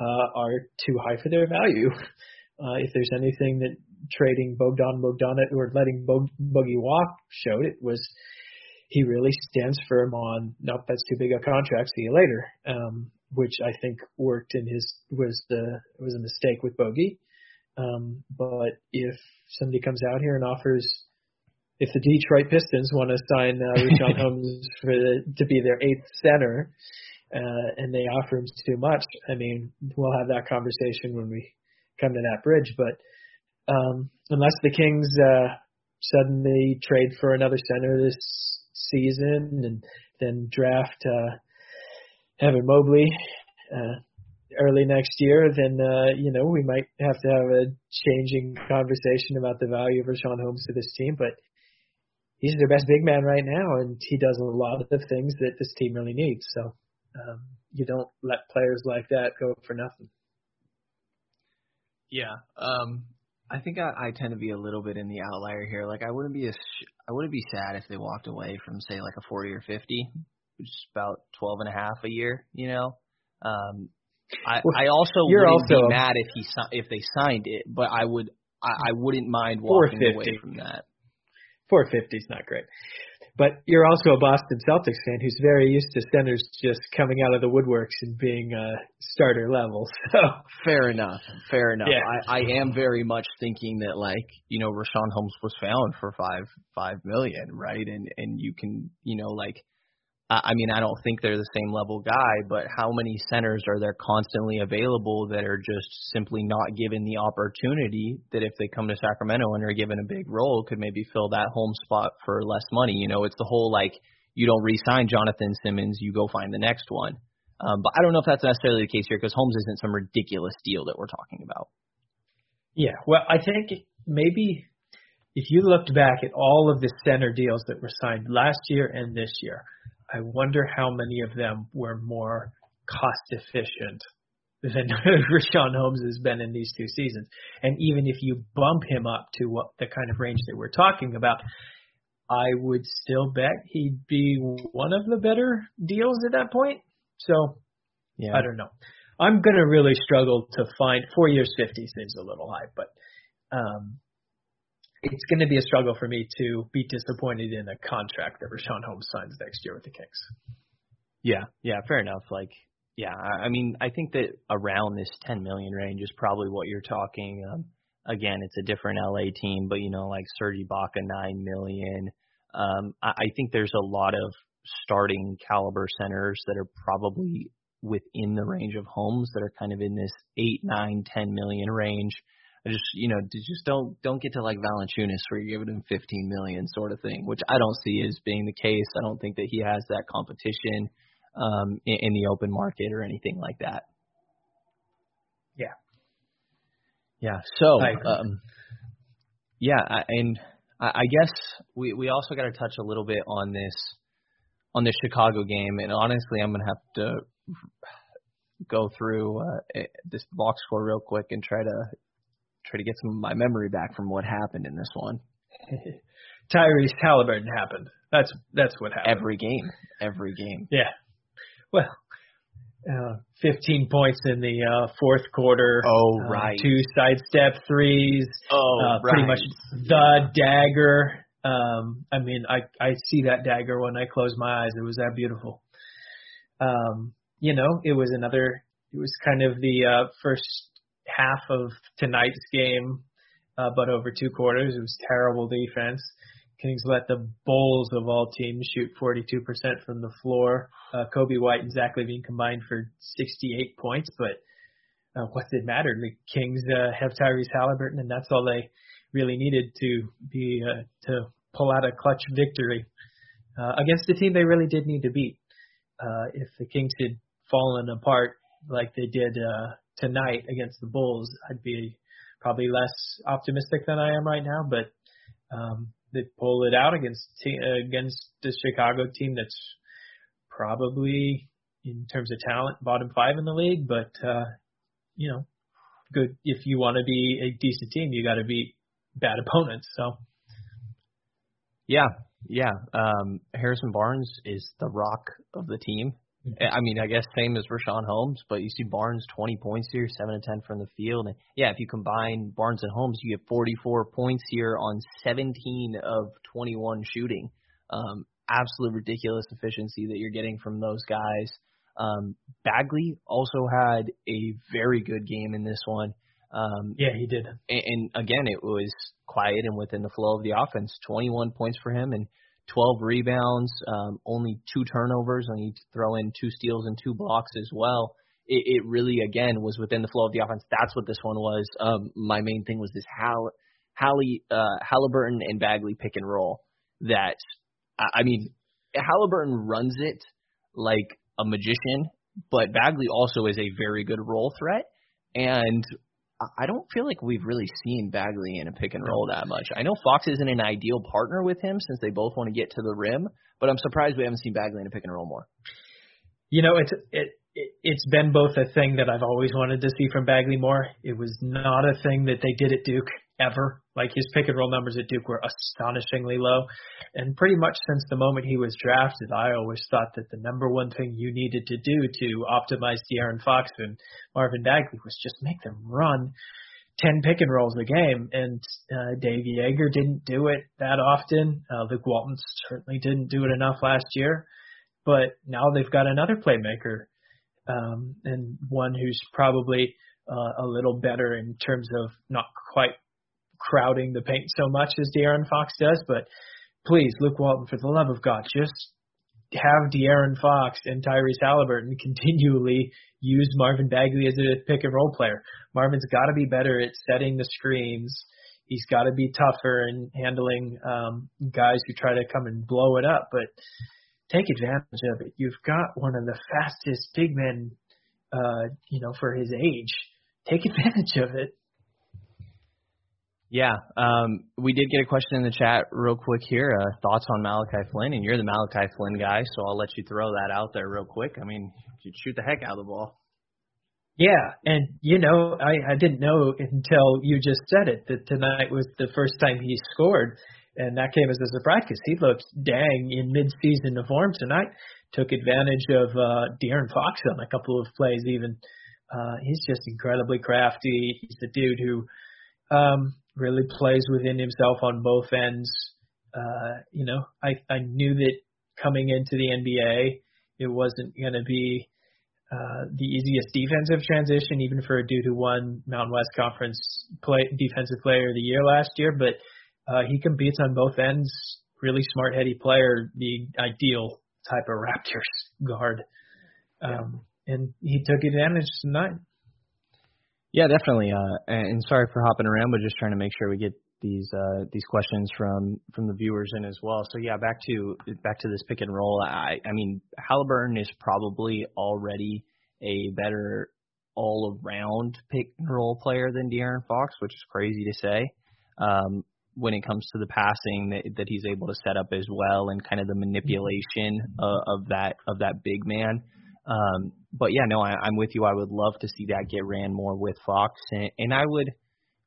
uh, are too high for their value. [LAUGHS] Uh, if there's anything that trading Bogdan Bogdanovic or letting Bog, Boogie walk showed it was he really stands firm on nope that's too big a contract see you later um, which I think worked in his was the was a mistake with Bogey um, but if somebody comes out here and offers if the Detroit Pistons want to sign uh, Richaun [LAUGHS] Holmes for the, to be their eighth center uh, and they offer him too much I mean we'll have that conversation when we come to that bridge. But um, unless the Kings uh, suddenly trade for another center this season and then draft uh, Evan Mobley uh, early next year, then uh, you know we might have to have a changing conversation about the value of Richaun Holmes to this team. But he's their best big man right now, and he does a lot of things that this team really needs. So um, you don't let players like that go for nothing.
Yeah. Um, I think I, I tend to be a little bit in the outlier here. Like I wouldn't be a, I wouldn't be sad if they walked away from say like a 40 or 50, which is about 12 and a half a year, you know. Um I well, I also wouldn't also be mad if he if they signed it, but I would I, I wouldn't mind walking away from that.
450 is not great. but you're also a Boston Celtics fan who's very used to centers just coming out of the woodworks and being uh, starter level. [LAUGHS] So
fair enough, fair enough.
Yeah.
I, I am very much thinking that like you know Richaun Holmes was found for five five million, right? And and you can you know like I mean, I don't think they're the same level guy, but how many centers are there constantly available that are just simply not given the opportunity that if they come to Sacramento and are given a big role could maybe fill that home spot for less money? You know, it's the whole like you don't re-sign Jonathan Simmons, you go find the next one. Um, but I don't know if that's necessarily the case here because Holmes isn't some ridiculous deal that we're talking about.
Yeah, well, I think maybe if you looked back at all of the center deals that were signed last year and this year, I wonder how many of them were more cost efficient than [LAUGHS] Richaun Holmes has been in these two seasons. And even if you bump him up to what the kind of range that we're talking about, I would still bet he'd be one of the better deals at that point. So
Yeah.
I don't know. I'm gonna really struggle to find four years fifty seems a little high, but um it's going to be a struggle for me to be disappointed in a contract that Richaun Holmes signs next year with the Kings.
Yeah, yeah, fair enough. Like, yeah, I mean, I think that around this 10 million range is probably what you're talking. Um, again, it's a different LA team, but you know, like Serge Ibaka, nine million. Um, I, I think there's a lot of starting caliber centers that are probably within the range of Holmes that are kind of in this eight, nine, ten million range. I just, you know, just don't don't get to like Valanciunas where you're giving him 15 million sort of thing, which I don't see as being the case. I don't think that he has that competition um, in, in the open market or anything like that.
Yeah.
Yeah. So,
I
um, yeah, I, and I, I guess we we also got to touch a little bit on this on the Chicago game, and honestly, I'm gonna have to go through uh, eh, this box score real quick and try to try to get some of my memory back from what happened in this one. [LAUGHS]
Tyrese Halliburton happened. That's that's what happened.
Every game, every game.
Yeah. Well, uh, 15 points in the uh, fourth quarter.
Oh,
uh,
right.
Two sidestep threes.
Oh,
uh, Pretty much the dagger. Um, I mean, I I see that dagger when I close my eyes. It was that beautiful. Um, you know, it was another. It was kind of the uh, first half of tonight's game, uh, but over two quarters. It was terrible defense. Kings let the Bulls of all teams shoot 42% from the floor. Uh, Coby White and Zach LaVine combined for 68 points, but uh, what did matter? The Kings uh, have Tyrese Halliburton, and that's all they really needed to be uh, to pull out a clutch victory uh, against the team they really did need to beat. Uh, if the Kings had fallen apart like they did uh, tonight against the Bulls, I'd be probably less optimistic than I am right now. But um, they pull it out against te- against the Chicago team that's probably in terms of talent bottom five in the league, but uh, you know, good if you want to be a decent team, you got to beat bad opponents. So
Yeah, yeah. Um, Harrison Barnes is the rock of the team. I mean, I guess same as Richaun Holmes, but you see Barnes 20 points here, 7 to 10 from the field. And yeah, if you combine Barnes and Holmes, you get 44 points here on 17 of 21 shooting. Um, absolute ridiculous efficiency that you're getting from those guys. Um, Bagley also had a very good game in this one. Um,
yeah, he did.
and, and again, it was quiet and within the flow of the offense. 21 points for him and 12 rebounds, um, only two turnovers, and you throw in two steals and two blocks as well. It, it really, again, was within the flow of the offense. That's what this one was. Um, my main thing was this Hall, Hallie, uh, Halliburton and Bagley pick and roll. That, I, I mean, Halliburton runs it like a magician, but Bagley also is a very good roll threat. And I- don't feel like we've really seen Bagley in a pick and roll that much. I know Fox isn't an ideal partner with him since they both want to get to the rim, but I'm surprised we haven't seen Bagley in a pick and roll more.
You know, it's it, it it's been both a thing that I've always wanted to see from Bagley more. It was not a thing that they did at Duke ever. Like his pick and roll numbers at Duke were astonishingly low. And pretty much since the moment he was drafted, I always thought that the number one thing you needed to do to optimize De'Aaron Fox and Marvin Bagley was just make them run ten pick and rolls a game, and uh, Dave Joerger didn't do it that often. Uh, Luke Walton certainly didn't do it enough last year, but now they've got another playmaker um, and one who's probably uh, a little better in terms of not quite crowding the paint so much as De'Aaron Fox does. But please, Luke Walton, for the love of God, just have De'Aaron Fox and Tyrese Halliburton [LAUGHS] continually use Marvin Bagley as a pick and roll player. Marvin's got to be better at setting the screens. He's got to be tougher in handling um, guys who try to come and blow it up. But take advantage of it. You've got one of the fastest big men, uh, you know, for his age. Take [LAUGHS] advantage of it.
Yeah, um, we did get a question in the chat real quick here. Uh, thoughts on Malachi Flynn, and you're the Malachi Flynn guy, so I'll let you throw that out there real quick. I mean, you'd shoot the heck out of the ball.
Yeah, and you know, I, I didn't know until you just said it that tonight was the first time he scored, and that came as a surprise because he looked dang in mid-season form tonight. Took advantage of uh, De'Aaron Fox on a couple of plays. Even uh, he's just incredibly crafty. He's the dude who um, really plays within himself on both ends. Uh, you know, I I knew that coming into the NBA, it wasn't going to be uh, the easiest defensive transition, even for a dude who won Mountain West Conference play, Defensive Player of the Year last year. But uh, he competes on both ends. Really smart, heady player, the ideal type of Raptors guard. Um, and he took advantage tonight.
Yeah, definitely. Uh, and sorry for hopping around, but just trying to make sure we get these uh, these questions from from the viewers in as well. So yeah, back to back to this pick and roll. I I mean Halliburton is probably already a better all around pick and roll player than De'Aaron Fox, which is crazy to say. Um, when it comes to the passing that, that he's able to set up as well and kind of the manipulation of, of that of that big man. Um, but yeah, no, I, I'm with you. I would love to see that get ran more with Fox, and, and I would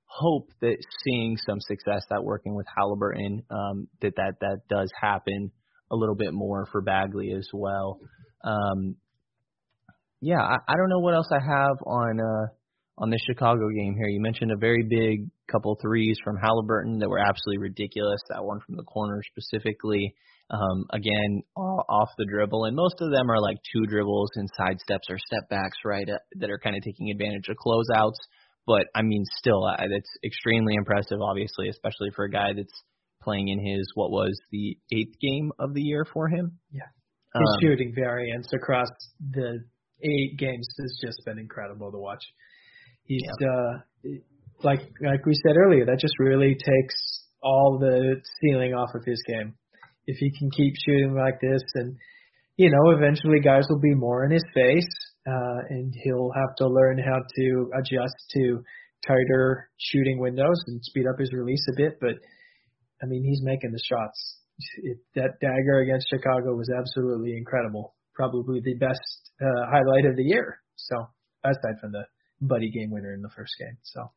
hope that seeing some success that working with Halliburton, um, that that that does happen a little bit more for Bagley as well. Um, yeah, I, I don't know what else I have on uh, on this Chicago game here. You mentioned a very big couple threes from Halliburton that were absolutely ridiculous. That one from the corner specifically. Um, again, off the dribble, and most of them are like two dribbles and side steps or step backs, right? Uh, that are kind of taking advantage of closeouts. But I mean, still, uh, that's extremely impressive, obviously, especially for a guy that's playing in his what was the eighth game of the year for him.
Yeah, his um, shooting variance across the eight games has just been incredible to watch. He's yeah. uh, like like we said earlier, that just really takes all the ceiling off of his game if he can keep shooting like this, and you know, eventually guys will be more in his face, uh, and he'll have to learn how to adjust to tighter shooting windows and speed up his release a bit. But I mean, he's making the shots. It, that dagger against Chicago was absolutely incredible. Probably the best uh, highlight of the year. So aside from the Buddy game winner in the first game, so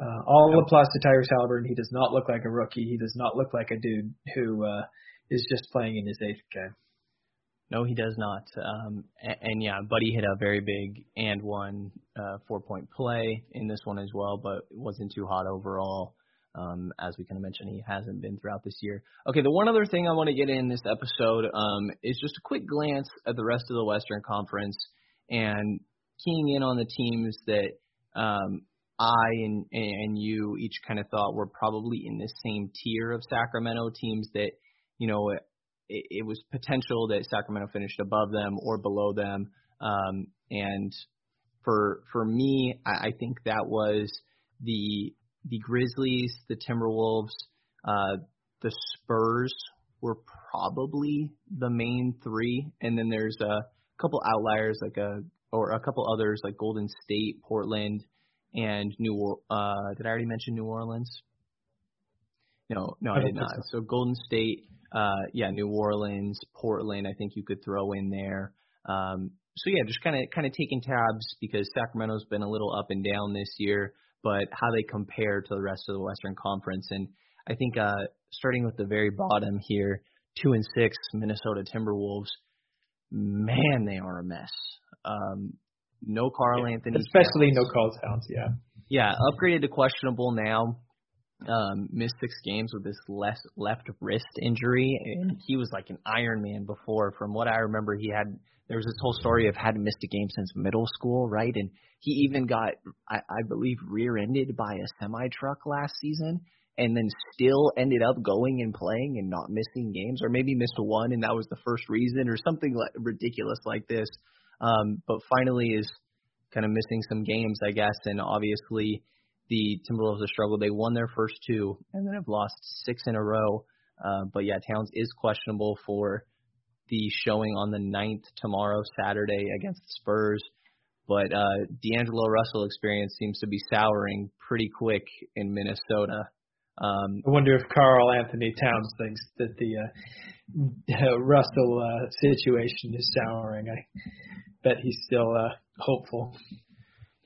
uh, all yep. applause to Tyrese Halliburton. He does not look like a rookie. He does not look like a dude who uh, is just playing in his eighth game.
No, he does not. Um, and, and yeah, Buddy hit a very big and one uh, four point play in this one as well, but wasn't too hot overall. Um, as we kind of mentioned, he hasn't been throughout this year. Okay, the one other thing I want to get in this episode um, is just a quick glance at the rest of the Western Conference and keying in on the teams that um, I and and you each kind of thought were probably in the same tier of Sacramento teams that you know it, it was potential that Sacramento finished above them or below them. Um, and for for me, I, I think that was the the Grizzlies, the Timberwolves, uh, the Spurs were probably the main three, and then there's a couple outliers like a or a couple others like Golden State, Portland, and New. Or uh, did I already mention New Orleans? No, no, I, I did not. So. so Golden State, uh, yeah, New Orleans, Portland. I think you could throw in there. Um, so yeah, just kind of kind of taking tabs because Sacramento's been a little up and down this year, but how they compare to the rest of the Western Conference, and I think uh, starting with the very bottom here, two and six Minnesota Timberwolves. Man, they are a mess. Um, no Karl Anthony,
especially Towns. no Karl Towns. Yeah.
Yeah, upgraded to questionable now. Um, missed six games with this less left wrist injury, and he was like an Iron Man before. From what I remember, he had there was this whole story of hadn't missed a game since middle school, right? And he even got, I, I believe, rear-ended by a semi truck last season, and then still ended up going and playing and not missing games, or maybe missed one, and that was the first reason, or something like ridiculous like this. Um, but finally is kind of missing some games, I guess, and obviously the Timberwolves have struggled. They won their first two and then have lost six in a row. Uh, but yeah, Towns is questionable for the showing on the ninth tomorrow, Saturday against the Spurs. But uh, D'Angelo Russell experience seems to be souring pretty quick in Minnesota. Um,
I wonder if Karl Anthony Towns thinks that the [LAUGHS] uh, Russell uh, situation is souring. I bet he's still uh, hopeful.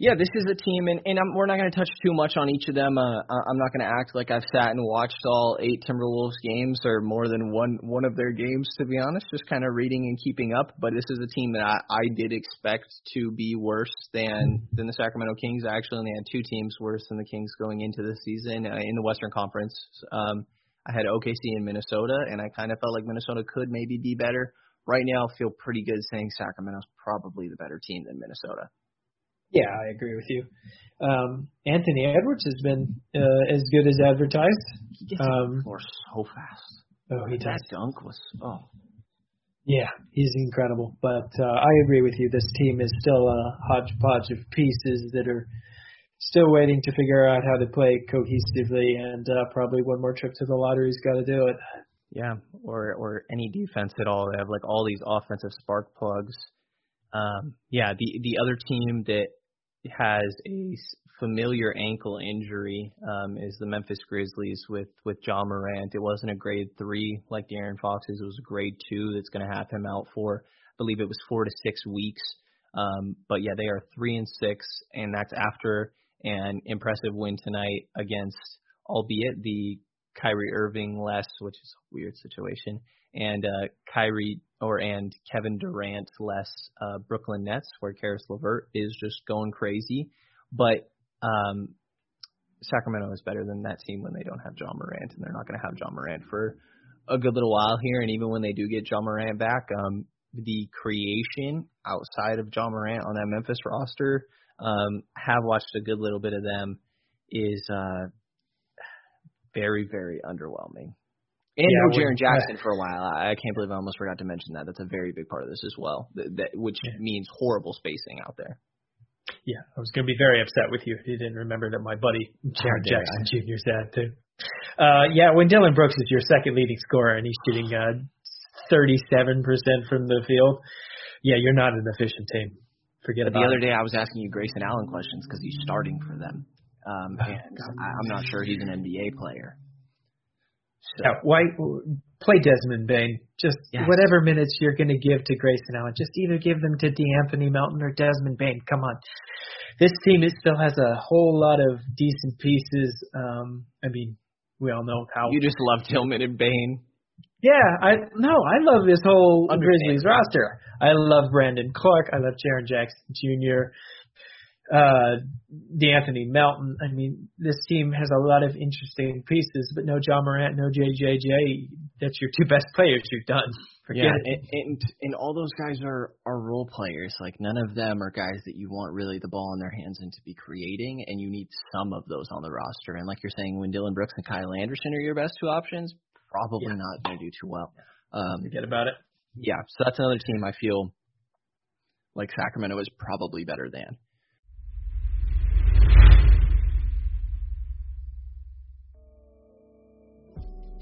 Yeah, this is a team, and, and I'm, we're not going to touch too much on each of them. Uh, I'm not going to act like I've sat and watched all eight Timberwolves games or more than one one of their games, to be honest. Just kind of reading and keeping up. But this is a team that I, I did expect to be worse than than the Sacramento Kings. I actually only had two teams worse than the Kings going into the season uh, in the Western Conference. Um, I had OKC in Minnesota, and I kind of felt like Minnesota could maybe be better. Right now, I feel pretty good saying Sacramento's probably the better team than Minnesota.
Yeah, I agree with you. Um, Anthony Edwards has been uh, as good as advertised.
He gets
um,
more so fast.
Oh, he
that dunk was oh.
Yeah, he's incredible. But uh, I agree with you. This team is still a hodgepodge of pieces that are still waiting to figure out how to play cohesively, and uh, probably one more trip to the lottery's got to do it.
Yeah, or or any defense at all. They have like all these offensive spark plugs. Um, yeah, the the other team that has a familiar ankle injury um, is the Memphis Grizzlies with with Ja Morant. It wasn't a grade three like De'Aaron Fox's. It was a grade two that's going to have him out for. I believe it was four to six weeks. Um, but yeah, they are three and six, and that's after an impressive win tonight against, albeit the Kyrie Irving less, which is a weird situation, and uh, Kyrie or and Kevin Durant less uh, Brooklyn Nets, where Caris LeVert is just going crazy. But um, Sacramento is better than that team when they don't have Ja Morant, and they're not going to have Ja Morant for a good little while here. And even when they do get Ja Morant back, um, the creation outside of Ja Morant on that Memphis roster, um, have watched a good little bit of them, is uh, very very underwhelming. And
Yeah,
no
Jaren
Jackson for a while. I, I can't believe I almost forgot to mention that. That's a very big part of this as well. That, that which means horrible spacing out there.
Yeah, I was going to be very upset with you if you didn't remember that my buddy
dare
Jackson Jr. is that too. Uh, yeah, when Dillon Brooks is your second leading scorer and he's shooting uh, 37% from the field, yeah, you're not an efficient team. Forget
But
about
the other
it.
day I was asking you Grayson Allen questions because he's starting for them, um, and I, I'm not sure he's an NBA player. So
Yeah, why play Desmond Bane? Just
Yes.
whatever minutes you're going to give to Grayson Allen, just either give them to De'Anthony Melton or Desmond Bane. Come on, this team it still has a whole lot of decent pieces. Um, I mean, we all know how.
you just love Tillman and Bane.
Yeah, I no, I love this whole. Grizzlies roster. I love Brandon Clarke. I love Jaren Jackson Jr. Uh, De'Anthony Melton. I mean, this team has a lot of interesting pieces, but no Ja Morant, no JJJ. That's your two best players. You're done. Forget
Yeah,
it.
and, and and all those guys are are role players. Like none of them are guys that you want really the ball in their hands and to be creating. And you need some of those on the roster. And like you're saying, when Dillon Brooks and Kyle Anderson are your best two options, probably
Yeah.
not going to do too well. Um,
Forget about it.
yeah, so that's another team I feel like Sacramento is probably better than.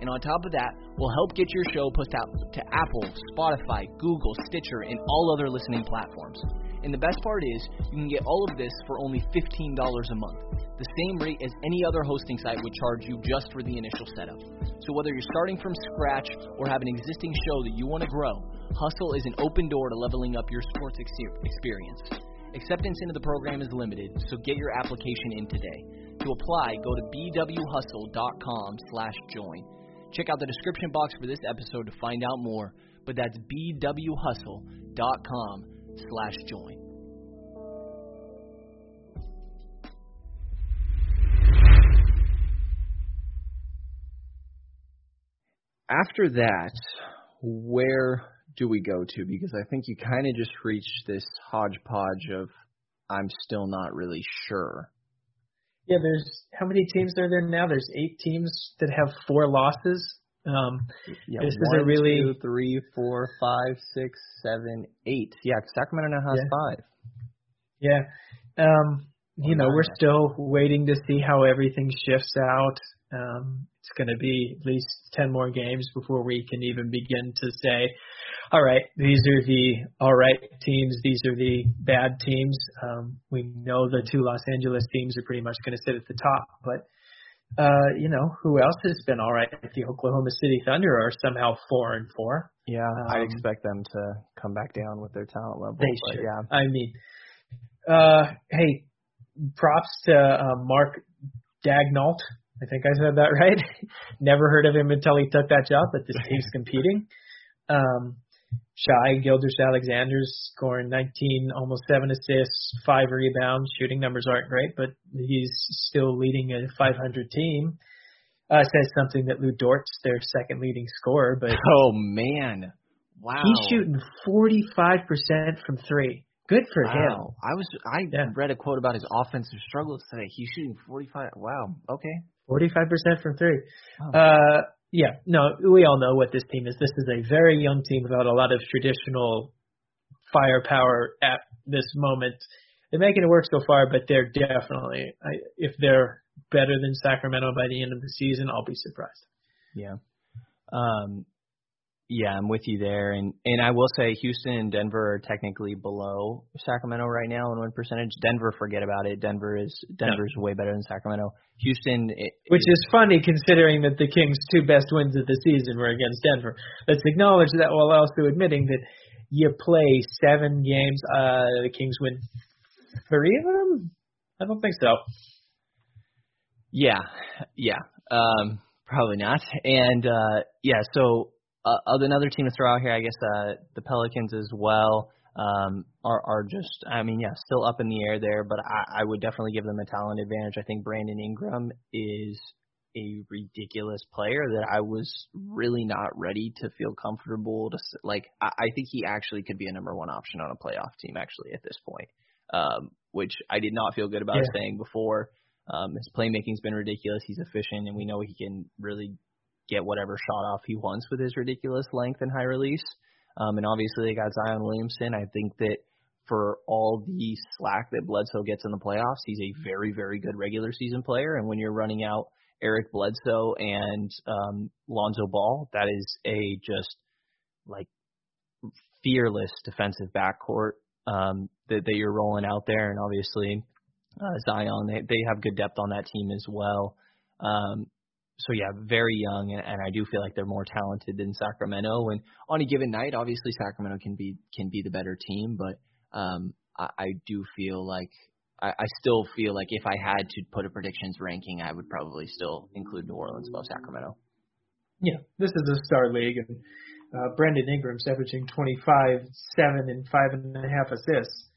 And on top of that, we'll help get your show pushed out to Apple, Spotify, Google, Stitcher, and all other listening platforms.
And the best part is, you can get all of this for only $15 a month, the same rate as any other hosting site would charge you just for the initial setup. So whether you're starting from scratch or have an existing show that you want to grow, Hustle is an open door to leveling up your sports ex- experience. Acceptance into the program is limited, so get your application in today. To apply, go to bwhustle.com slash join. Check out the description box for this episode to find out more, but that's bwhustle.com slash join.
After that, where do we go to? Because I think you kind of just reached this hodgepodge of I'm still not really sure.
Yeah, there's how many teams are there now? There's eight teams that have four losses. Um,
yeah,
this
one,
is a really
two, three, four, five, six, seven, eight. Yeah, Sacramento now has
Yeah.
five.
Yeah. Um, you know, we're still waiting to see how everything shifts out. Um, it's going to be at least 10 more games before we can even begin to say, all right, these are the all right teams, these are the bad teams. Um, we know the two Los Angeles teams are pretty much going to sit at the top, but uh, you know, who else has been all right? The Oklahoma City Thunder are somehow four and four.
Yeah,
Um,
expect them to come back down with their talent level.
They should.
Yeah.
I mean, uh, hey, props to uh, Mark Daigneault. I think I said that [LAUGHS] right. Never heard of him until he took that job, but this [LAUGHS] team's competing. Um, Shai Gilgeous-Alexander's scoring 19, almost seven assists, five rebounds. Shooting numbers aren't great, but he's still leading a 500 team. Uh, says something that Lu Dort's their second leading scorer, but [LAUGHS]
Oh man. Wow.
he's shooting 45% from three. Good for him.
I was I read a quote about his offensive struggles today. He's shooting 45. Wow. Okay.
45% from three.
Oh.
Uh, yeah, no, we all know what this team is. This is a very young team without a lot of traditional firepower at this moment. They're making it work so far, but they're definitely, I, if they're better than Sacramento by the end of the season, I'll be surprised.
Yeah. Um yeah, I'm with you there and and I will say Houston and Denver are technically below Sacramento right now in win percentage. Denver forget about it. Denver is Denver's way better than Sacramento. Houston it,
Which is funny considering that the Kings' two best wins of the season were against Denver. Let's acknowledge that while also admitting that you play seven games, uh, the Kings win three of them? I don't think so.
Yeah, yeah, um, probably not. And uh, yeah, so uh, another team to throw out here, I guess uh, the Pelicans as well um, are are just, I mean, yeah, still up in the air there, but I, I would definitely give them a talent advantage. I think Brandon Ingram is a ridiculous player that I was really not ready to feel comfortable to like. I, I think he actually could be a number one option on a playoff team actually at this point, um, which I did not feel good about
Yeah.
saying before. Um, his playmaking's been ridiculous. He's efficient, and we know he can really get whatever shot off he wants with his ridiculous length and high release. Um, and obviously they got Zion Williamson. I think that for all the slack that Bledsoe gets in the playoffs, he's a very, very good regular season player. And when you're running out Eric Bledsoe and um, Lonzo Ball, that is a just like fearless defensive backcourt um, that, that you're rolling out there. And obviously uh, Zion, they, they have good depth on that team as well. Um, so yeah, very young, and, and I do feel like they're more talented than Sacramento. And on a given night, obviously Sacramento can be can be the better team, but um, I, I do feel like I, I still feel like if I had to put a predictions ranking, I would probably still include New Orleans above Sacramento.
Yeah, this is a star league, and uh, Brandon Ingram's averaging 25, seven, and five and a half assists.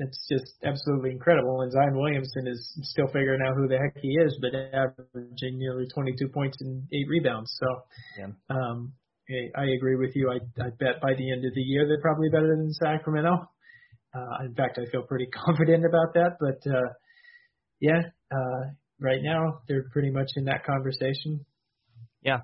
It's just absolutely incredible. And Zion Williamson is still figuring out who the heck he is, but averaging nearly 22 points and eight rebounds. So,
Yeah.
um, I, I agree with you. I, I bet by the end of the year they're probably better than Sacramento. Uh, in fact, I feel pretty [LAUGHS] confident about that. But uh, yeah, uh, right now they're pretty much in that conversation.
Yeah.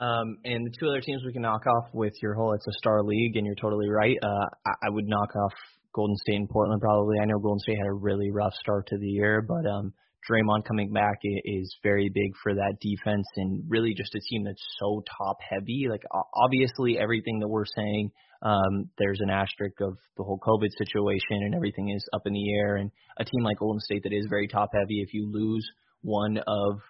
Um, and the two other teams we can knock off with your whole it's a star league, and you're totally right. Uh, I, I would knock off Golden State and Portland probably. I know Golden State had a really rough start to the year, but um, Draymond coming back is very big for that defense, and really just a team that's so top heavy. Like obviously everything that we're saying Um, there's an asterisk of the whole COVID situation and everything is up in the air. And a team like Golden State that is very top heavy, if you lose one of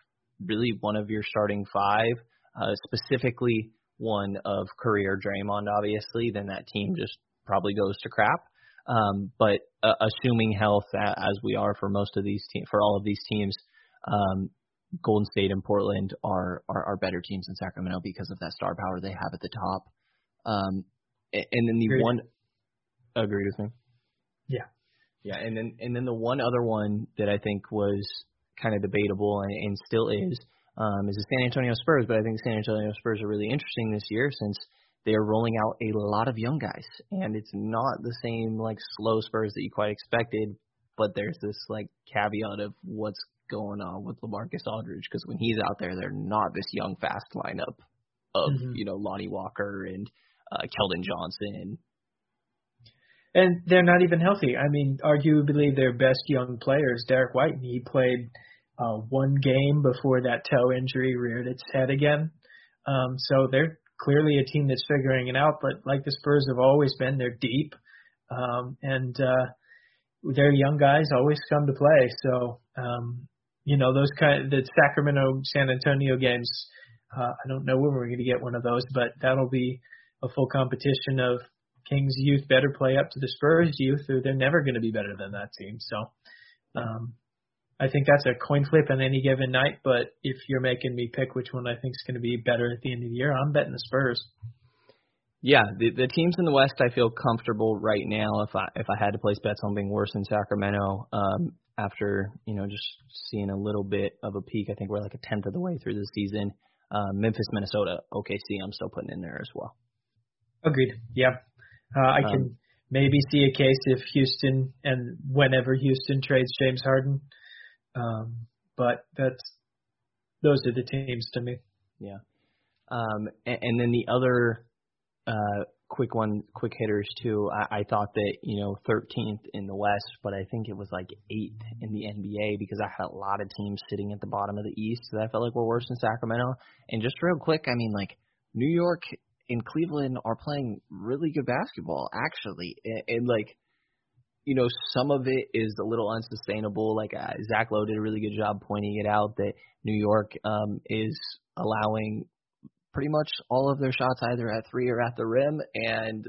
really one of your starting five, uh, specifically one of Curry Draymond, obviously, then that team just probably goes to crap. Um, but uh, assuming health, as we are for most of these teams, for all of these teams, um, Golden State and Portland are, are are better teams than Sacramento because of that star power they have at the top. Um, and, and then the
Agreed.
one, agree with me.
Yeah.
Yeah, and then and then the one other one that I think was kind of debatable and, and still is um, is the San Antonio Spurs. But I think the San Antonio Spurs are really interesting this year since they are rolling out a lot of young guys, and it's not the same like slow Spurs that you quite expected. But there's this like caveat of what's going on with LaMarcus Aldridge because when he's out there, they're not this young fast lineup of
Mhm.
you know Lonnie Walker and uh, Keldon Johnson.
And they're not even healthy. I mean, arguably their best young player is Derrick White, and he played uh, one game before that toe injury reared its head again. Um, so they're clearly a team that's figuring it out. But like the Spurs have always been, they're deep, um, and uh, their young guys always come to play. So um, you know those kind of, the Sacramento San Antonio games. Uh, I don't know when we're going to get one of those, but that'll be a full competition of Kings youth better play up to the Spurs youth, or they're never going to be better than that team. So, um, I think that's a coin flip on any given night. But if you're making me pick which one I think is going to be better at the end of the year, I'm betting the Spurs.
Yeah, the the teams in the West I feel comfortable right now. If I if I had to place bets on being worse than Sacramento, um, after you know just seeing a little bit of a peak, I think we're like a tenth of the way through the season. Um, Memphis, Minnesota, OKC, I'm still putting in there as well.
Agreed. Yeah, uh, I can
Um,
maybe see a case if Houston and whenever Houston trades James Harden, um, but that's those are the teams to me.
Yeah. Um, and, and then the other uh, quick one, quick hitters too. I, I thought that you know 13th in the West, but I think it was like eighth in the NBA because I had a lot of teams sitting at the bottom of the East that I felt like were worse than Sacramento. And just real quick, I mean like New York and Cleveland are playing really good basketball actually, and, and like you know, some of it is a little unsustainable. Like uh, Zach Lowe did a really good job pointing it out that New York um, is allowing pretty much all of their shots either at three or at the rim, and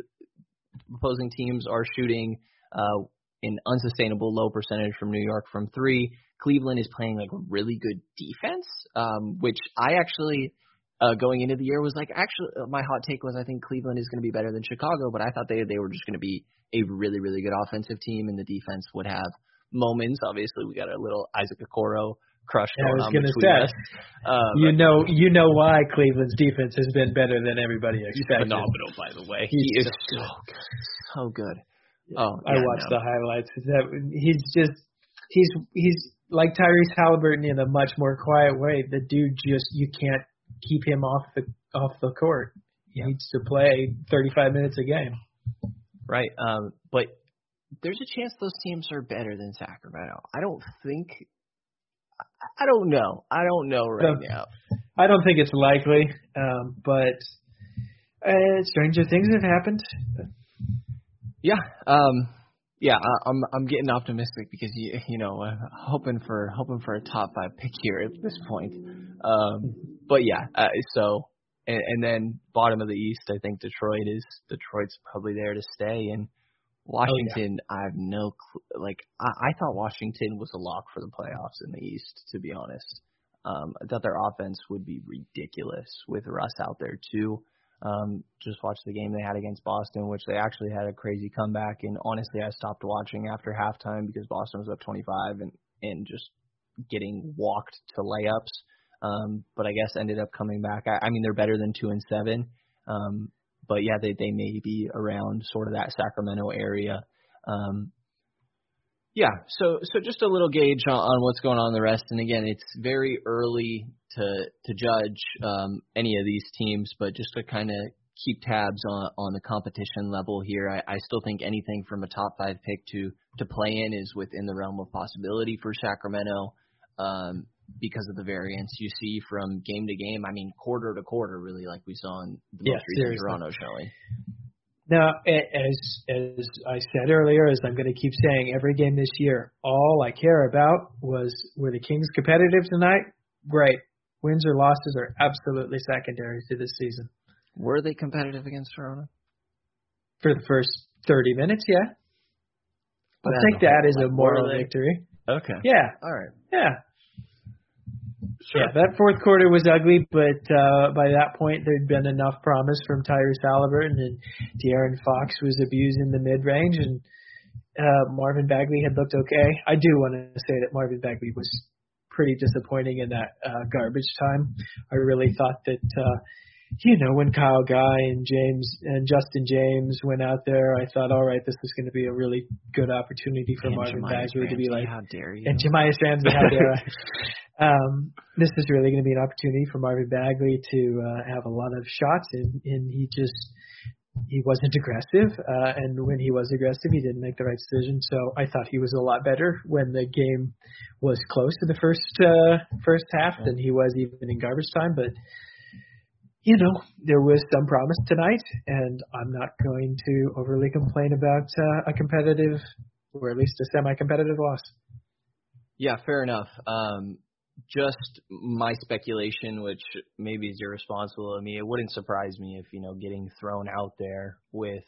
opposing teams are shooting uh, an unsustainable low percentage from New York from three. Cleveland is playing like really good defense, um, which I actually uh, going into the year was like actually uh, my hot take was I think Cleveland is going to be better than Chicago, but I thought they they were just going to be a really really good offensive team and the defense would have moments. Obviously, we got a little Isaac Okoro crush
Yeah, I was
on
gonna
between
say.
Uh,
you know, you know why Cleveland's defense has been better than everybody expected.
phenomenal, by the way.
He's
he is
so
good, so good. Oh,
I
yeah,
watched
no.
the highlights. He's just he's he's like Tyrese Halliburton in a much more quiet way. The dude just you can't keep him off the off the court. He needs to play 35 minutes a game.
Right. Um, but there's a chance those teams are better than Sacramento. I don't think. I- don't know. I don't know right
So-
now.
I don't think it's likely, um, but uh, stranger things have happened.
Yeah. Um. Yeah. I, I'm I'm getting optimistic because you you know I'm hoping for hoping for a top five pick here at this point. Um. But yeah. Uh, so and, and then bottom of the East, I think Detroit is Detroit's probably there to stay and. Washington, I have no cl- like. I, I thought Washington was a lock for the playoffs in the East. To be honest, um, I thought their offense would be ridiculous with Russ out there too. Um, just watched the game they had against Boston, which they actually had a crazy comeback. And honestly, I stopped watching after halftime because Boston was up 25 and and just getting walked to layups. Um, but I guess ended up coming back. I, I mean, they're better than two and seven. Um, but yeah, they they may be around sort of that Sacramento area. Um, yeah, so so just a little gauge on, on what's going on in the rest. And again, it's very early to to judge um, any of these teams, but just to kind of keep tabs on on the competition level here. I, I still think anything from a top five pick to to play in is within the realm of possibility for Sacramento. Um, because of the variance you see from game to game, I mean quarter to quarter, really, like we saw in the
Yeah,
most recent
seriously.
Toronto showing.
Now, as as I said earlier, as I'm going to keep saying every game this year, all I care about was were the Kings competitive tonight? Great. Wins or losses are absolutely secondary to this season.
Were they competitive against Toronto?
For the first 30 minutes, yeah. I'll
But
take that as a moral victory.
Okay.
Yeah.
All right.
Yeah. Yeah, that fourth quarter was ugly, but uh, by that point there'd been enough promise from Tyrese Halliburton and De'Aaron Fox was abusing the mid range, and uh, Marvin Bagley had looked okay. I do want to say that Marvin Bagley was pretty disappointing in that uh, garbage time. I really thought that, uh, you know, when Kyle Guy and James and Justin James went out there, I thought, all right, this is going to be a really good opportunity for
And
Marvin
Jemias
Bagley to be like,
how dare you?
and Jahmi'us Ramsey, how dare I? [LAUGHS] um, this is really going to be an opportunity for Marvin Bagley to uh, have a lot of shots, and, and he just he wasn't aggressive. Uh, and when he was aggressive, he didn't make the right decision. So I thought he was a lot better when the game was close in the first uh, first half than he was even in garbage time. But you know, there was some promise tonight, and I'm not going to overly complain about uh, a competitive, or at least a semi-competitive loss.
Yeah, fair enough. Um, just my speculation, which maybe is irresponsible of me, it wouldn't surprise me if you know getting thrown out there with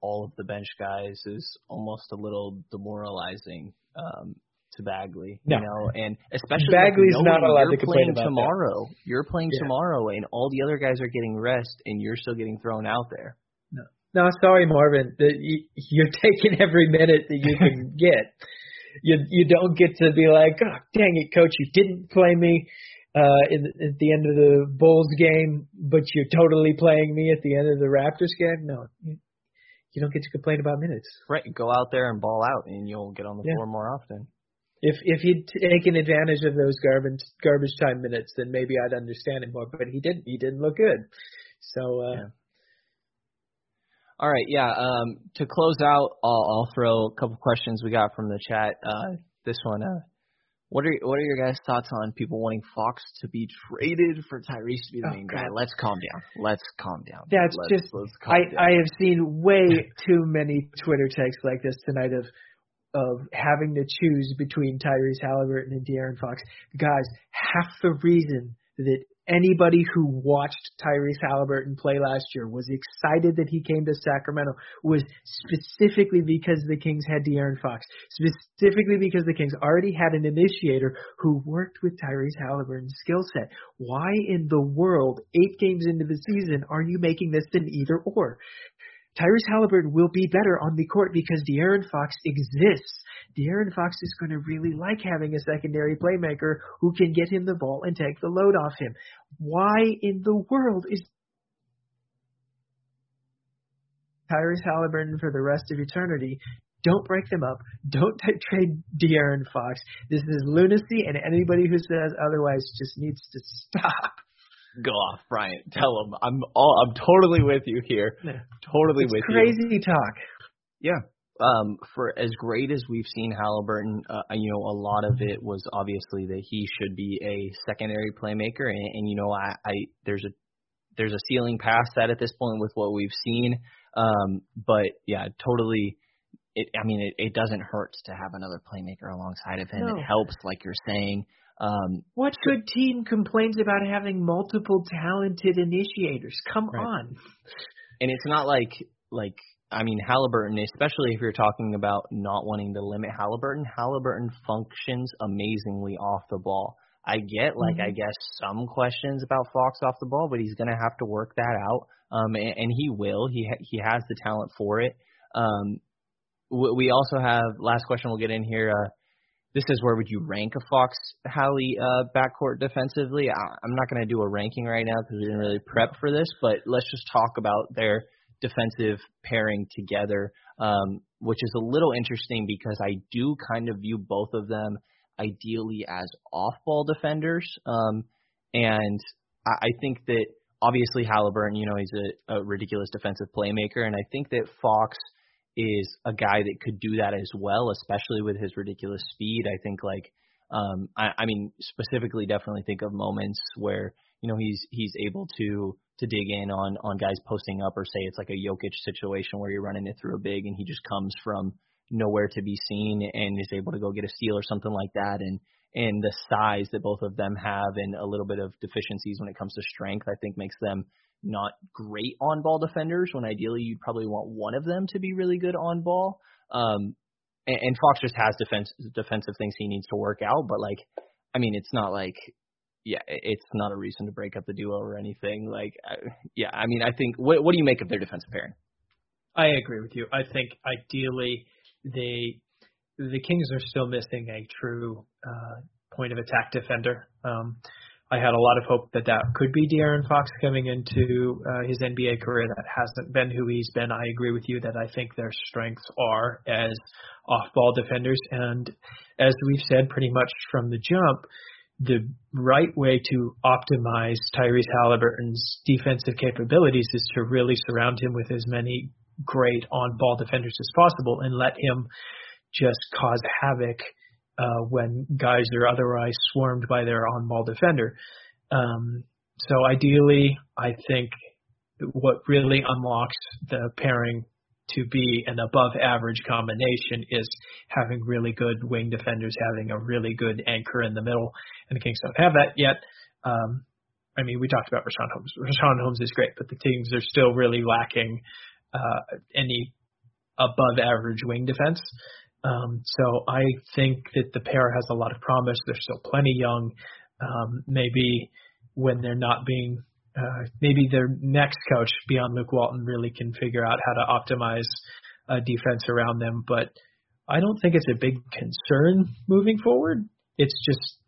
all of the bench guys is almost a little demoralizing um, to Bagley.
No.
You know, and especially
Bagley's
like,
not allowed to complain about that.
tomorrow. You're playing
Yeah.
tomorrow, and all the other guys are getting rest, and you're still getting thrown out there.
No, sorry, Marvin. That you, you're [LAUGHS] taking every minute that you can [LAUGHS] get. You you don't get to be like, oh, dang it, coach, you didn't play me uh, in, at the end of the Bulls game, but you're totally playing me at the end of the Raptors game. No, you, you don't get to complain about minutes.
Right, go out there and ball out, and you'll get on the
Yeah.
floor more often.
If if he'd taken advantage of those garbage garbage time minutes, then maybe I'd understand it more. But he didn't. He didn't look good. So uh,
All right, yeah. Um, to close out, I'll, I'll throw a couple questions we got from the chat. Uh, this one, uh, what are what are your guys' thoughts on people wanting Fox to be traded for Tyrese to be the
Oh,
main guy? Let's calm down. Let's calm down.
That's
let's,
just
let's calm
I
down.
I have seen way too many Twitter texts like this tonight of of having to choose between Tyrese Halliburton and De'Aaron Fox. Guys, half the reason that anybody who watched Tyrese Halliburton play last year was excited that he came to Sacramento was specifically because the Kings had De'Aaron Fox. Specifically because the Kings already had an initiator who worked with Tyrese Halliburton's skill set. Why in the world, eight games into the season, are you making this an either or? Tyrese Halliburton will be better on the court because De'Aaron Fox exists. De'Aaron Fox is going to really like having a secondary playmaker who can get him the ball and take the load off him. Why in the world is Tyrese Halliburton for the rest of eternity? Don't break them up. Don't t- [LAUGHS] trade De'Aaron Fox. This is lunacy, and anybody who says otherwise just needs to [LAUGHS] stop.
Go off, Bryant. Tell him I'm all. I'm totally with you here. Totally
It's
with you.
crazy talk.
Yeah. Um, for as great as we've seen Halliburton, uh, you know, a lot of it was obviously that he should be a secondary playmaker, and, and you know, I, I there's a there's a ceiling past that at this point with what we've seen. Um, but yeah, totally. It, I mean, it, it doesn't hurt to have another playmaker alongside of him.
No.
It helps, like you're saying. Um,
What good team complains about having multiple talented initiators? Come
Right.
on.
and it's not like like I mean Halliburton, especially if you're talking about not wanting to limit Halliburton. Halliburton functions amazingly off the ball. I get like I
Mhm.
guess some questions about Fox off the ball, but he's gonna have to work that out. Um, and, and he will. He ha- he has the talent for it. Um, we we also have last question we'll get in here. Uh, this is where would you rank a Fox Hallie uh, backcourt defensively? I, I'm not going to do a ranking right now because we didn't really prep for this, but let's just talk about their defensive pairing together, um, which is a little interesting because I do kind of view both of them ideally as off-ball defenders, um, and I, I think that obviously Halliburton, you know, he's a, a ridiculous defensive playmaker, and I think that Fox is a guy that could do that as well, especially with his ridiculous speed. I think like um I, I mean specifically definitely think of moments where, you know, he's he's able to to dig in on on guys posting up or say it's like a Jokic situation where you're running it through a big and he just comes from nowhere to be seen and is able to go get a steal or something like that and and the size that both of them have and a little bit of deficiencies when it comes to strength I think makes them not great on ball defenders when ideally you'd probably want one of them to be really good on ball um and, and Fox just has defense defensive things he needs to work out but like I mean it's not like yeah, it's not a reason to break up the duo or anything. Like, yeah, I mean, I think what what do you make of their defensive pairing?
I agree with you. I think ideally they the Kings are still missing a true uh, point of attack defender. Um, I had a lot of hope that that could be De'Aaron Fox coming into uh, his NBA career. That hasn't been who he's been. I agree with you that I think their strengths are as off-ball defenders, and as we've said pretty much from the jump, the right way to optimize Tyrese Halliburton's defensive capabilities is to really surround him with as many great on-ball defenders as possible and let him just cause havoc uh, when guys are otherwise swarmed by their on-ball defender. Um, so ideally, I think what really unlocks the pairing to be an above average combination is having really good wing defenders, having a really good anchor in the middle, and the Kings don't have that yet. Um, I mean, we talked about Richaun Holmes. Richaun Holmes is great, but the teams are still really lacking uh, any above average wing defense. Um, so I think that the pair has a lot of promise. They're still plenty young. Um, maybe when they're not being uh, maybe their next coach beyond Luke Walton really can figure out how to optimize a defense around them. But I don't think it's a big concern moving forward. It's just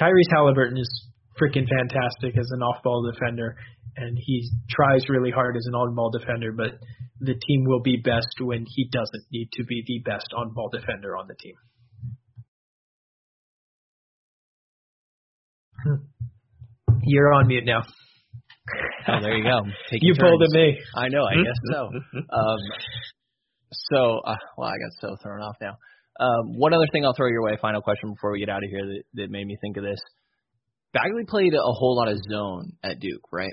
Tyrese Halliburton is freaking fantastic as an off-ball defender, and he tries really hard as an on-ball defender. But the team will be best when he doesn't need to be the best on-ball defender on the team. You're on mute now.
Oh, there you go. [LAUGHS]
You pulled at me.
I know. I guess so. [LAUGHS] um, so, uh, well, I got so thrown off now. Um, one other thing I'll throw your way. Final question before we get out of here that, that made me think of this. Bagley played a whole lot of zone at Duke, right?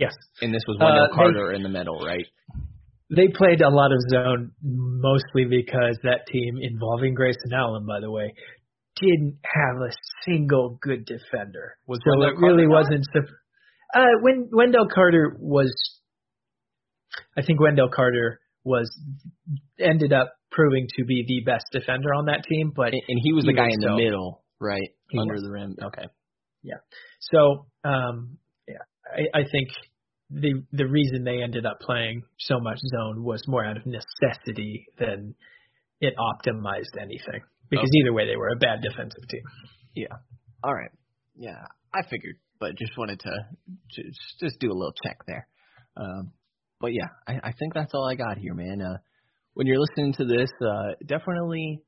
Yes.
And this was Wendell
Uh,
Carter
they-
in the middle, right?
They played a lot of zone mostly because that team involving Grayson Allen, by the way, didn't have a single good defender.
Was
so
Wendell
it really
Carter
wasn't. Uh, when Wendell Carter was, I think Wendell Carter was ended up proving to be the best defender on that team, but
And, and he was the guy in the middle, right? Under
was.
the rim. Okay.
Yeah. So, um, I, I think the the reason they ended up playing so much zone was more out of necessity than it optimized anything. Because
Okay.
either way, they were a bad defensive team.
Yeah. All right. Yeah, I figured, but just wanted to just just do a little check there. Um, but yeah, I, I think that's all I got here, man. Uh, when you're listening to this, uh, definitely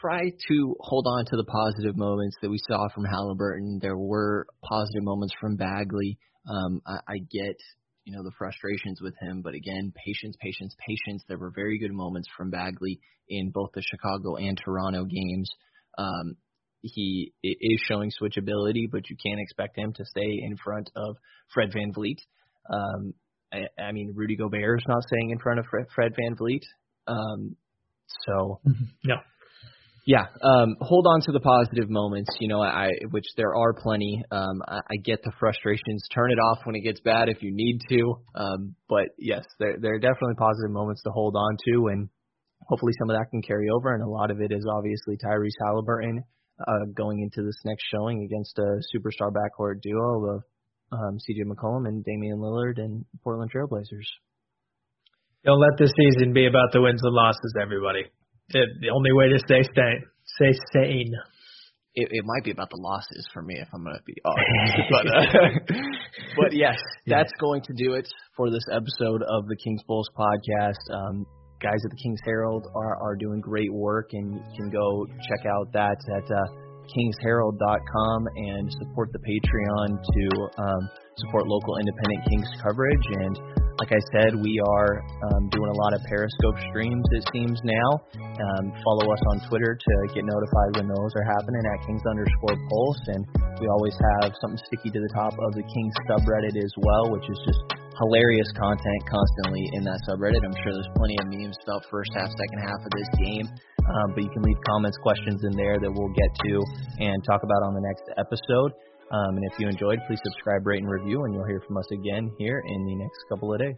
try to hold on to the positive moments that we saw from Halliburton. There were positive moments from Bagley. Um, I, I get you know the frustrations with him, but again, patience, patience, patience. There were very good moments from Bagley in both the Chicago and Toronto games. Um, he is showing switchability, but you can't expect him to stay in front of Fred Van Vleet. Um, I, I mean, Rudy Gobert is not staying in front of Fred, Van Vleet. Um, so
No.
Yeah, um, hold on to the positive moments. You know, I which there are plenty. Um, I, I get the frustrations. Turn it off when it gets bad if you need to. Um, but yes, there there are definitely positive moments to hold on to, and hopefully some of that can carry over. And a lot of it is obviously Tyrese Halliburton uh, going into this next showing against a superstar backcourt duo of um, C.J. McCollum and Damian Lillard and Portland Trailblazers.
Don't let this season be about the wins and losses, everybody. It, the only way to stay sane, stay sane.
it, it might be about the losses for me if I'm going to be honest. [LAUGHS] but uh, [LAUGHS] but yes, that's going to do it for this episode of the Kings Pulse podcast. Um, guys at the Kings Herald are are doing great work, and you can go check out that at uh, kingsherald.com and support the Patreon to um, support local independent Kings coverage and like I said, we are um, doing a lot of Periscope streams, it seems now. Um, follow us on Twitter to get notified when those are happening at Kings underscore Pulse. And we always have something sticky to the top of the Kings subreddit as well, which is just hilarious content constantly in that subreddit. I'm sure there's plenty of memes about first half, second half of this game. Um, but you can leave comments, questions in there that we'll get to and talk about on the next episode. Um, and if you enjoyed, please subscribe, rate, and review, and you'll hear from us again here in the next couple of days.